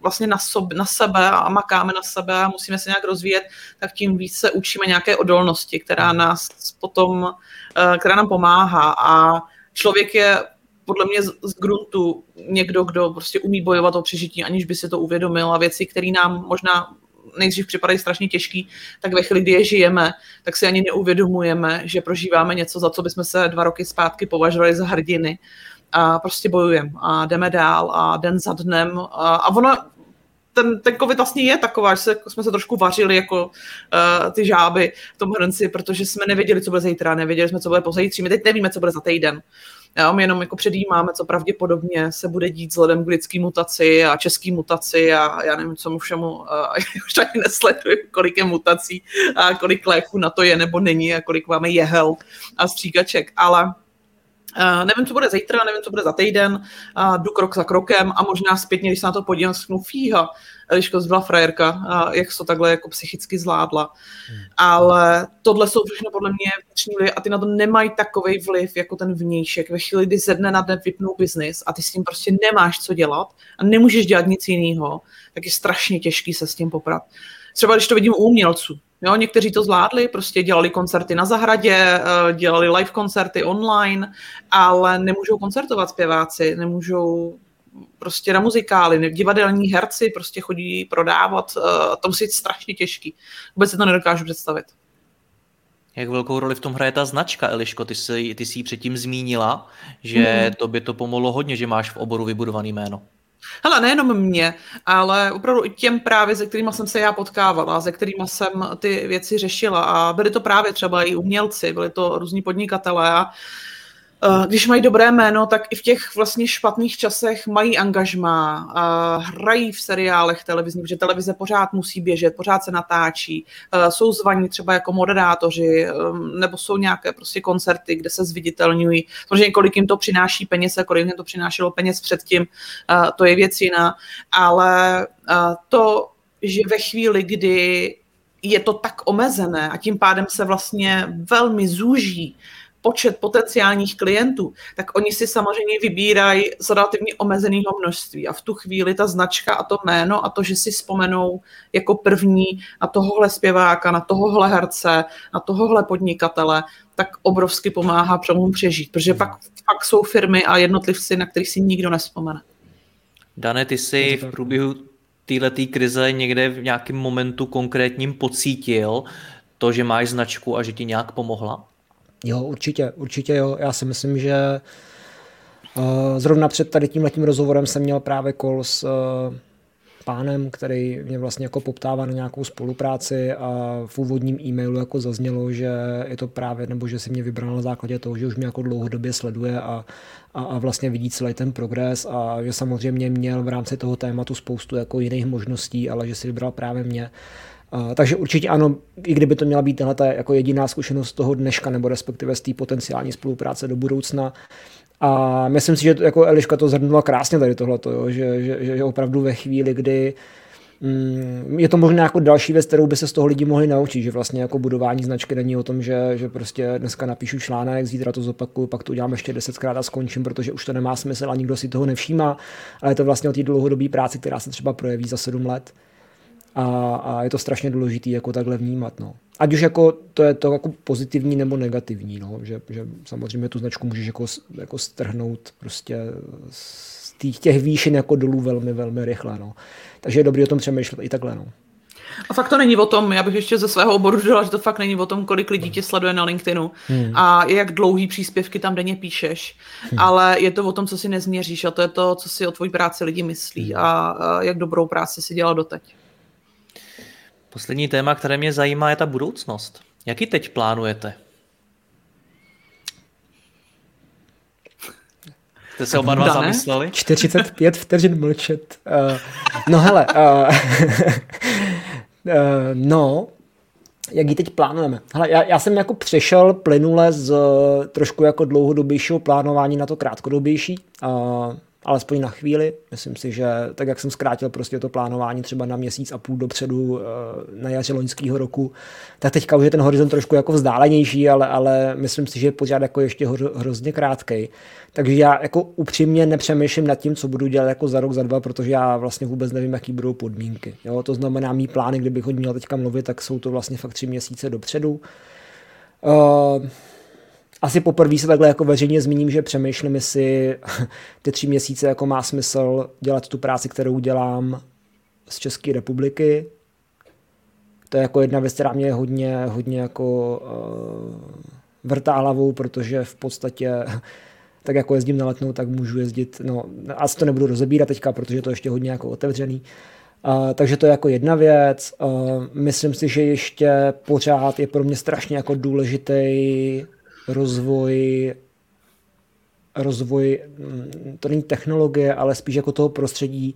Speaker 2: vlastně na, sob, na sebe a makáme na sebe a musíme se nějak rozvíjet, tak tím víc se učíme nějaké odolnosti, která hmm. nás potom, eh, která nám pomáhá a člověk je podle mě z, z gruntu někdo, kdo prostě umí bojovat o přežití, aniž by si to uvědomil a věci, které nám možná nejdřív připadají strašně těžký, tak ve chvíli, kdy je žijeme, tak si ani neuvědomujeme, že prožíváme něco, za co bychom se dva roky zpátky považovali za hrdiny. A prostě bojujeme a jdeme dál a den za dnem. A, a ono, ten, ten covid vlastně je taková, že se, jsme se trošku vařili jako uh, ty žáby v tom hrnci, protože jsme nevěděli, co bude zítra, nevěděli jsme, co bude pozítří. My teď nevíme, co bude za týden. Jo, my jenom jako předjímáme, co pravděpodobně se bude dít vzhledem k lidský mutaci a český mutaci a já nevím, co mu všemu, už ani nesleduji, kolik je mutací a kolik léků na to je nebo není a kolik máme jehel a stříkaček, ale Uh, nevím, co bude zítra, nevím, co bude za týden, uh, jdu krok za krokem a možná zpětně, když se na to podívám, řeknu, fíha, Eliško byla frajerka, uh, jak to takhle jako psychicky zvládla. Hmm. Ale tohle jsou všechno podle mě vnitřní vlivy a ty na to nemají takový vliv jako ten vnějšek. Ve chvíli, kdy ze dne na den vypnou biznis a ty s tím prostě nemáš co dělat a nemůžeš dělat nic jiného, tak je strašně těžký se s tím poprat. Třeba když to vidím u umělců, Jo, někteří to zvládli, prostě dělali koncerty na zahradě, eh, dělali live koncerty online, ale nemůžou koncertovat zpěváci, nemůžou prostě na muzikály, divadelní herci prostě chodí prodávat, eh, to musí být strašně těžký. Vůbec si to nedokážu představit.
Speaker 1: Jak velkou roli v tom hraje ta značka, Eliško? Ty jsi, ty jsi ji předtím zmínila, že mm. to by to pomohlo hodně, že máš v oboru vybudovaný jméno.
Speaker 2: Hele, nejenom mě, ale opravdu i těm právě, se kterými jsem se já potkávala, se kterými jsem ty věci řešila. A byly to právě třeba i umělci, byly to různí podnikatelé a Eh, když mají dobré jméno, tak i v těch vlastně špatných časech mají angažmá, eh, hrají v seriálech televizních, protože televize pořád musí běžet, pořád se natáčí, eh, jsou zvaní třeba jako moderátoři, nebo jsou nějaké prostě koncerty, kde se zviditelňují. Samozřejmě kolik jim to přináší peněz a kolik jim to přinášelo peněz předtím, to je věc jiná, ale to, že ve chvíli, kdy je to tak omezené a tím pádem se vlastně velmi zúží počet potenciálních klientů, tak oni si samozřejmě vybírají z relativně omezeného množství. A v tu chvíli ta značka a to jméno a to, že si vzpomenou jako první na tohohle zpěváka, na tohohle herce, na tohohle podnikatele, tak obrovsky pomáhá přemům přežít. Protože pak, pak jsou firmy a jednotlivci, na kterých si nikdo nespomene.
Speaker 1: Dane, ty jsi v průběhu této krize někde v nějakém momentu konkrétním pocítil to, že máš značku a že ti nějak pomohla?
Speaker 3: Jo, určitě, určitě jo. Já si myslím, že uh, zrovna před tady tím letním rozhovorem jsem měl právě kol s uh, pánem, který mě vlastně jako poptává na nějakou spolupráci a v úvodním e-mailu jako zaznělo, že je to právě, nebo že si mě vybral na základě toho, že už mě jako dlouhodobě sleduje a, a, a vlastně vidí celý ten progres a že samozřejmě měl v rámci toho tématu spoustu jako jiných možností, ale že si vybral právě mě. Takže určitě ano, i kdyby to měla být tahle jako jediná zkušenost toho dneška, nebo respektive z té potenciální spolupráce do budoucna, a myslím si, že jako Eliška to zhrnula krásně tady tohleto, že, že, že opravdu ve chvíli, kdy mm, je to možná jako další věc, kterou by se z toho lidi mohli naučit, že vlastně jako budování značky není o tom, že, že prostě dneska napíšu článek, zítra to zopakuju, pak to udělám ještě desetkrát a skončím, protože už to nemá smysl a nikdo si toho nevšímá, ale je to vlastně o té dlouhodobé práci, která se třeba projeví za sedm let a, a je to strašně důležité jako takhle vnímat. No. Ať už jako to je to jako pozitivní nebo negativní, no. že, že samozřejmě tu značku můžeš jako, jako strhnout prostě z těch, těch výšin jako dolů velmi, velmi rychle. No. Takže je dobré o tom přemýšlet i takhle. No.
Speaker 2: A fakt to není o tom, já bych ještě ze svého oboru dodala, že to fakt není o tom, kolik lidí tě sleduje na LinkedInu hmm. a jak dlouhý příspěvky tam denně píšeš, hmm. ale je to o tom, co si nezměříš a to je to, co si o tvojí práci lidi myslí hmm. a, a jak dobrou práci si dělal doteď.
Speaker 1: Poslední téma, které mě zajímá, je ta budoucnost. Jak ji teď plánujete? Jste se oba dva zamysleli?
Speaker 3: 45 vteřin mlčet. Uh, no hele, uh, uh, no, jak ji teď plánujeme? Hele, já, já jsem jako přešel plynule z trošku jako dlouhodobějšího plánování na to krátkodobější. Uh, alespoň na chvíli. Myslím si, že tak, jak jsem zkrátil prostě to plánování třeba na měsíc a půl dopředu eh, na jaře loňského roku, tak teďka už je ten horizont trošku jako vzdálenější, ale, ale myslím si, že je pořád jako ještě hro, hrozně krátký. Takže já jako upřímně nepřemýšlím nad tím, co budu dělat jako za rok, za dva, protože já vlastně vůbec nevím, jaký budou podmínky. Jo? To znamená, mý plány, kdybych o měl teďka mluvit, tak jsou to vlastně fakt tři měsíce dopředu. Uh, asi poprvé se takhle jako veřejně zmíním, že přemýšlím, jestli ty tři měsíce jako má smysl dělat tu práci, kterou dělám z České republiky. To je jako jedna věc, která mě hodně, hodně jako uh, vrtá hlavou, protože v podstatě tak jako jezdím na letnou, tak můžu jezdit, no asi to nebudu rozebírat teďka, protože to je ještě hodně jako otevřený. Uh, takže to je jako jedna věc. Uh, myslím si, že ještě pořád je pro mě strašně jako důležitý rozvoj rozvoj, mm, to není technologie, ale spíš jako toho prostředí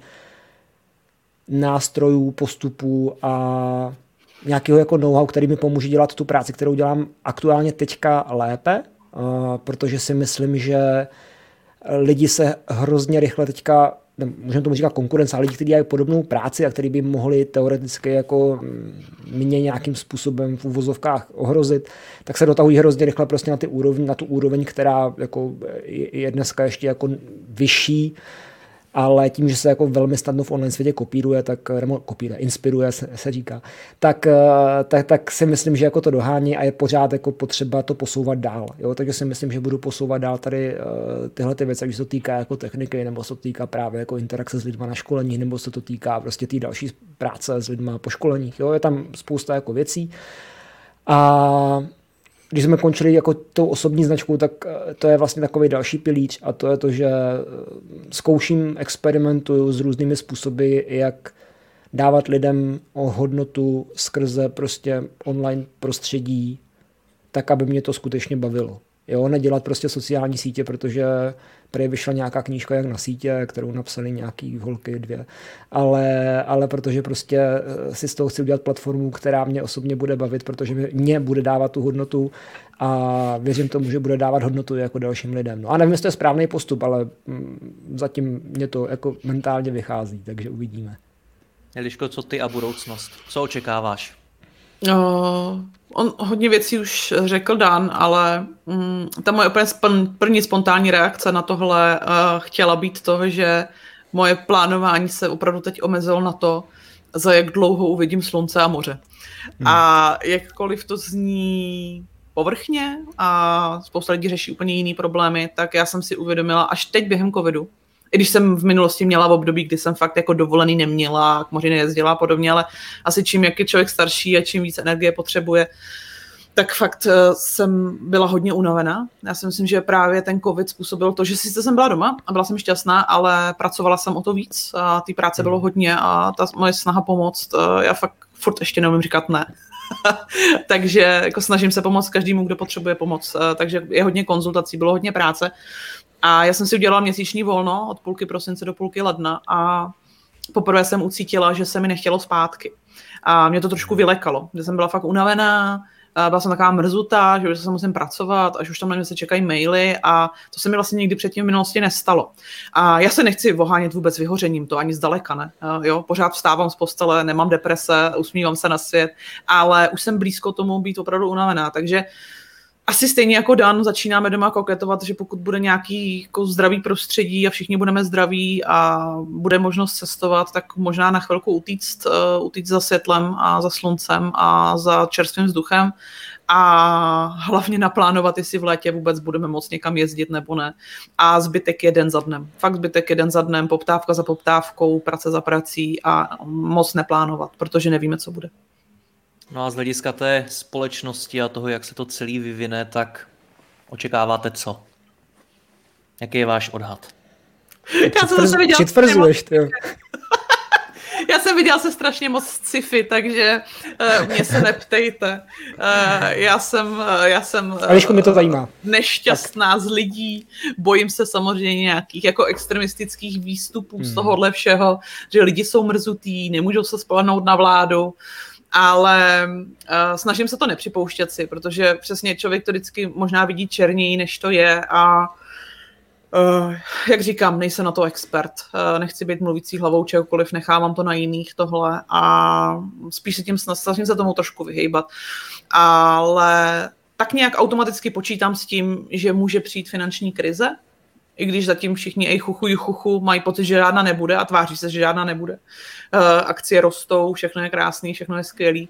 Speaker 3: nástrojů, postupů a nějakého jako know-how, který mi pomůže dělat tu práci, kterou dělám aktuálně teďka lépe, protože si myslím, že lidi se hrozně rychle teďka můžeme tomu říkat konkurence, ale lidi, kteří dělají podobnou práci a kteří by mohli teoreticky jako mm, mě nějakým způsobem v uvozovkách ohrozit, tak se dotahují hrozně rychle prostě na, ty úroveň, na tu úroveň, která jako je dneska ještě jako vyšší ale tím, že se jako velmi snadno v online světě kopíruje, tak, nebo kopíruje, inspiruje se, se říká, tak, eh, tak, tak, si myslím, že jako to dohání a je pořád jako potřeba to posouvat dál. Jo? Takže si myslím, že budu posouvat dál tady uh, tyhle ty věci, když se to týká jako techniky, nebo se to týká právě jako interakce s lidmi na školení, nebo se to týká prostě té další práce s lidmi po školeních. Jo? Je tam spousta jako věcí. A když jsme končili jako tou osobní značkou, tak eh, to je vlastně takový další pilíř a to je to, že eh, zkouším, experimentuju s různými způsoby, jak dávat lidem o hodnotu skrze prostě online prostředí, tak, aby mě to skutečně bavilo. Jo, nedělat prostě sociální sítě, protože Prý vyšla nějaká knížka jak na sítě, kterou napsali nějaký holky dvě, ale, ale protože prostě eh, si z toho chci udělat platformu, která mě osobně bude bavit, protože mě bude dávat tu hodnotu a věřím tomu, že bude dávat hodnotu jako dalším lidem. No a nevím, jestli to je správný postup, ale mm, zatím mě to jako mentálně vychází, takže uvidíme.
Speaker 1: Eliško, co ty a budoucnost? Co očekáváš?
Speaker 2: Uh, on hodně věcí už řekl Dan, ale um, ta moje úplně spon, první spontánní reakce na tohle uh, chtěla být to, že moje plánování se opravdu teď omezilo na to, za jak dlouho uvidím slunce a moře. Hmm. A jakkoliv to zní povrchně a spousta lidí řeší úplně jiný problémy, tak já jsem si uvědomila až teď během covidu, i když jsem v minulosti měla v období, kdy jsem fakt jako dovolený neměla, k moři nejezdila a podobně, ale asi čím jak je člověk starší a čím víc energie potřebuje, tak fakt uh, jsem byla hodně unavená. Já si myslím, že právě ten covid způsobil to, že sice jsem byla doma a byla jsem šťastná, ale pracovala jsem o to víc a té práce bylo hmm. hodně a ta moje snaha pomoct, uh, já fakt furt ještě neumím říkat ne. takže jako snažím se pomoct každému, kdo potřebuje pomoc. Uh, takže je hodně konzultací, bylo hodně práce. A já jsem si udělala měsíční volno od půlky prosince do půlky ledna a poprvé jsem ucítila, že se mi nechtělo zpátky. A mě to trošku vylekalo, že jsem byla fakt unavená, byla jsem taková mrzutá, že už se musím pracovat, až už tam na mě se čekají maily a to se mi vlastně nikdy předtím v minulosti nestalo. A já se nechci vohánět vůbec vyhořením, to ani zdaleka ne. Jo, pořád vstávám z postele, nemám deprese, usmívám se na svět, ale už jsem blízko tomu být opravdu unavená, takže asi stejně jako Dan začínáme doma koketovat, že pokud bude nějaký jako zdravý prostředí a všichni budeme zdraví a bude možnost cestovat, tak možná na chvilku utíct, uh, utíct za světlem a za sluncem a za čerstvým vzduchem a hlavně naplánovat, jestli v létě vůbec budeme moct někam jezdit nebo ne. A zbytek jeden za dnem. Fakt zbytek jeden za dnem, poptávka za poptávkou, práce za prací a moc neplánovat, protože nevíme, co bude.
Speaker 1: No a z hlediska té společnosti a toho, jak se to celý vyvine, tak očekáváte co? Jaký je váš odhad?
Speaker 2: Já jsem zase viděl...
Speaker 3: Přitvrzuješ, ty.
Speaker 2: Já jsem viděl se strašně moc sci-fi, takže uh, mě se neptejte. Uh, já jsem, uh, já jsem uh,
Speaker 3: Ališku, mi to zajímá.
Speaker 2: nešťastná tak. z lidí. Bojím se samozřejmě nějakých jako extremistických výstupů hmm. z tohohle všeho, že lidi jsou mrzutí, nemůžou se spolehnout na vládu ale uh, snažím se to nepřipouštět si, protože přesně člověk to vždycky možná vidí černěji, než to je a uh, jak říkám, nejsem na to expert. Uh, nechci být mluvící hlavou čehokoliv, nechávám to na jiných tohle a spíš se tím snažím se tomu trošku vyhejbat. Ale tak nějak automaticky počítám s tím, že může přijít finanční krize, i když zatím všichni ej chuchu, chuchu mají pocit, že žádná nebude a tváří se, že žádná nebude. Uh, akcie rostou, všechno je krásný, všechno je skvělý,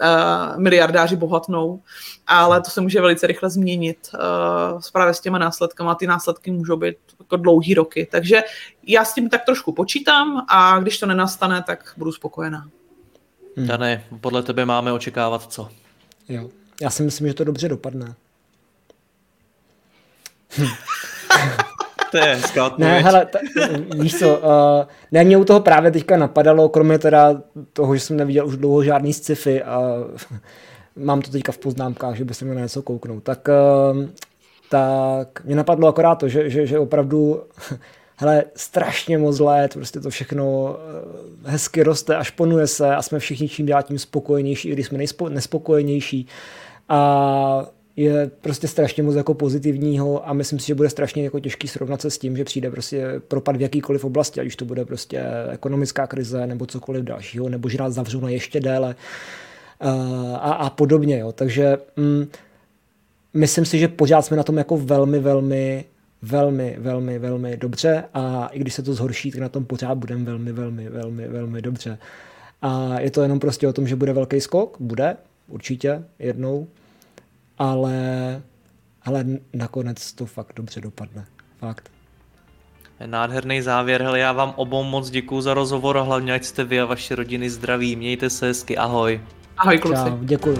Speaker 2: uh, miliardáři bohatnou, ale to se může velice rychle změnit uh, právě s těma následkama. Ty následky můžou být jako dlouhý roky. Takže já s tím tak trošku počítám a když to nenastane, tak budu spokojená.
Speaker 1: Hmm. Dane, podle tebe máme očekávat co?
Speaker 3: Jo, já si myslím, že to dobře dopadne.
Speaker 1: To je hezká
Speaker 3: odpověď. Ne, hele, ta, víš co, uh, ne, mě u toho právě teďka napadalo, kromě teda toho, že jsem neviděl už dlouho žádný sci-fi a mám to teďka v poznámkách, že by se měl na něco kouknout, tak, uh, tak mě napadlo akorát to, že, že, že opravdu hele, strašně moc let, prostě to všechno eh, hezky roste a šponuje se a jsme všichni čím dál tím spokojenější, i když jsme nejspo, nespokojenější. A je prostě strašně moc jako pozitivního a myslím si, že bude strašně jako těžký srovnat se s tím, že přijde prostě propad v jakýkoliv oblasti, ať už to bude prostě ekonomická krize nebo cokoliv dalšího, nebo že nás zavřou na ještě déle a, a podobně. Jo. Takže mm, myslím si, že pořád jsme na tom jako velmi, velmi velmi, velmi, velmi dobře a i když se to zhorší, tak na tom pořád budeme velmi, velmi, velmi, velmi dobře. A je to jenom prostě o tom, že bude velký skok, bude, určitě, jednou, ale, ale nakonec to fakt dobře dopadne. Fakt.
Speaker 1: Nádherný závěr, hele, já vám obou moc děkuji za rozhovor a hlavně ať jste vy a vaše rodiny zdraví. Mějte se hezky, ahoj.
Speaker 2: Ahoj kluci.
Speaker 3: Čau, děkuji.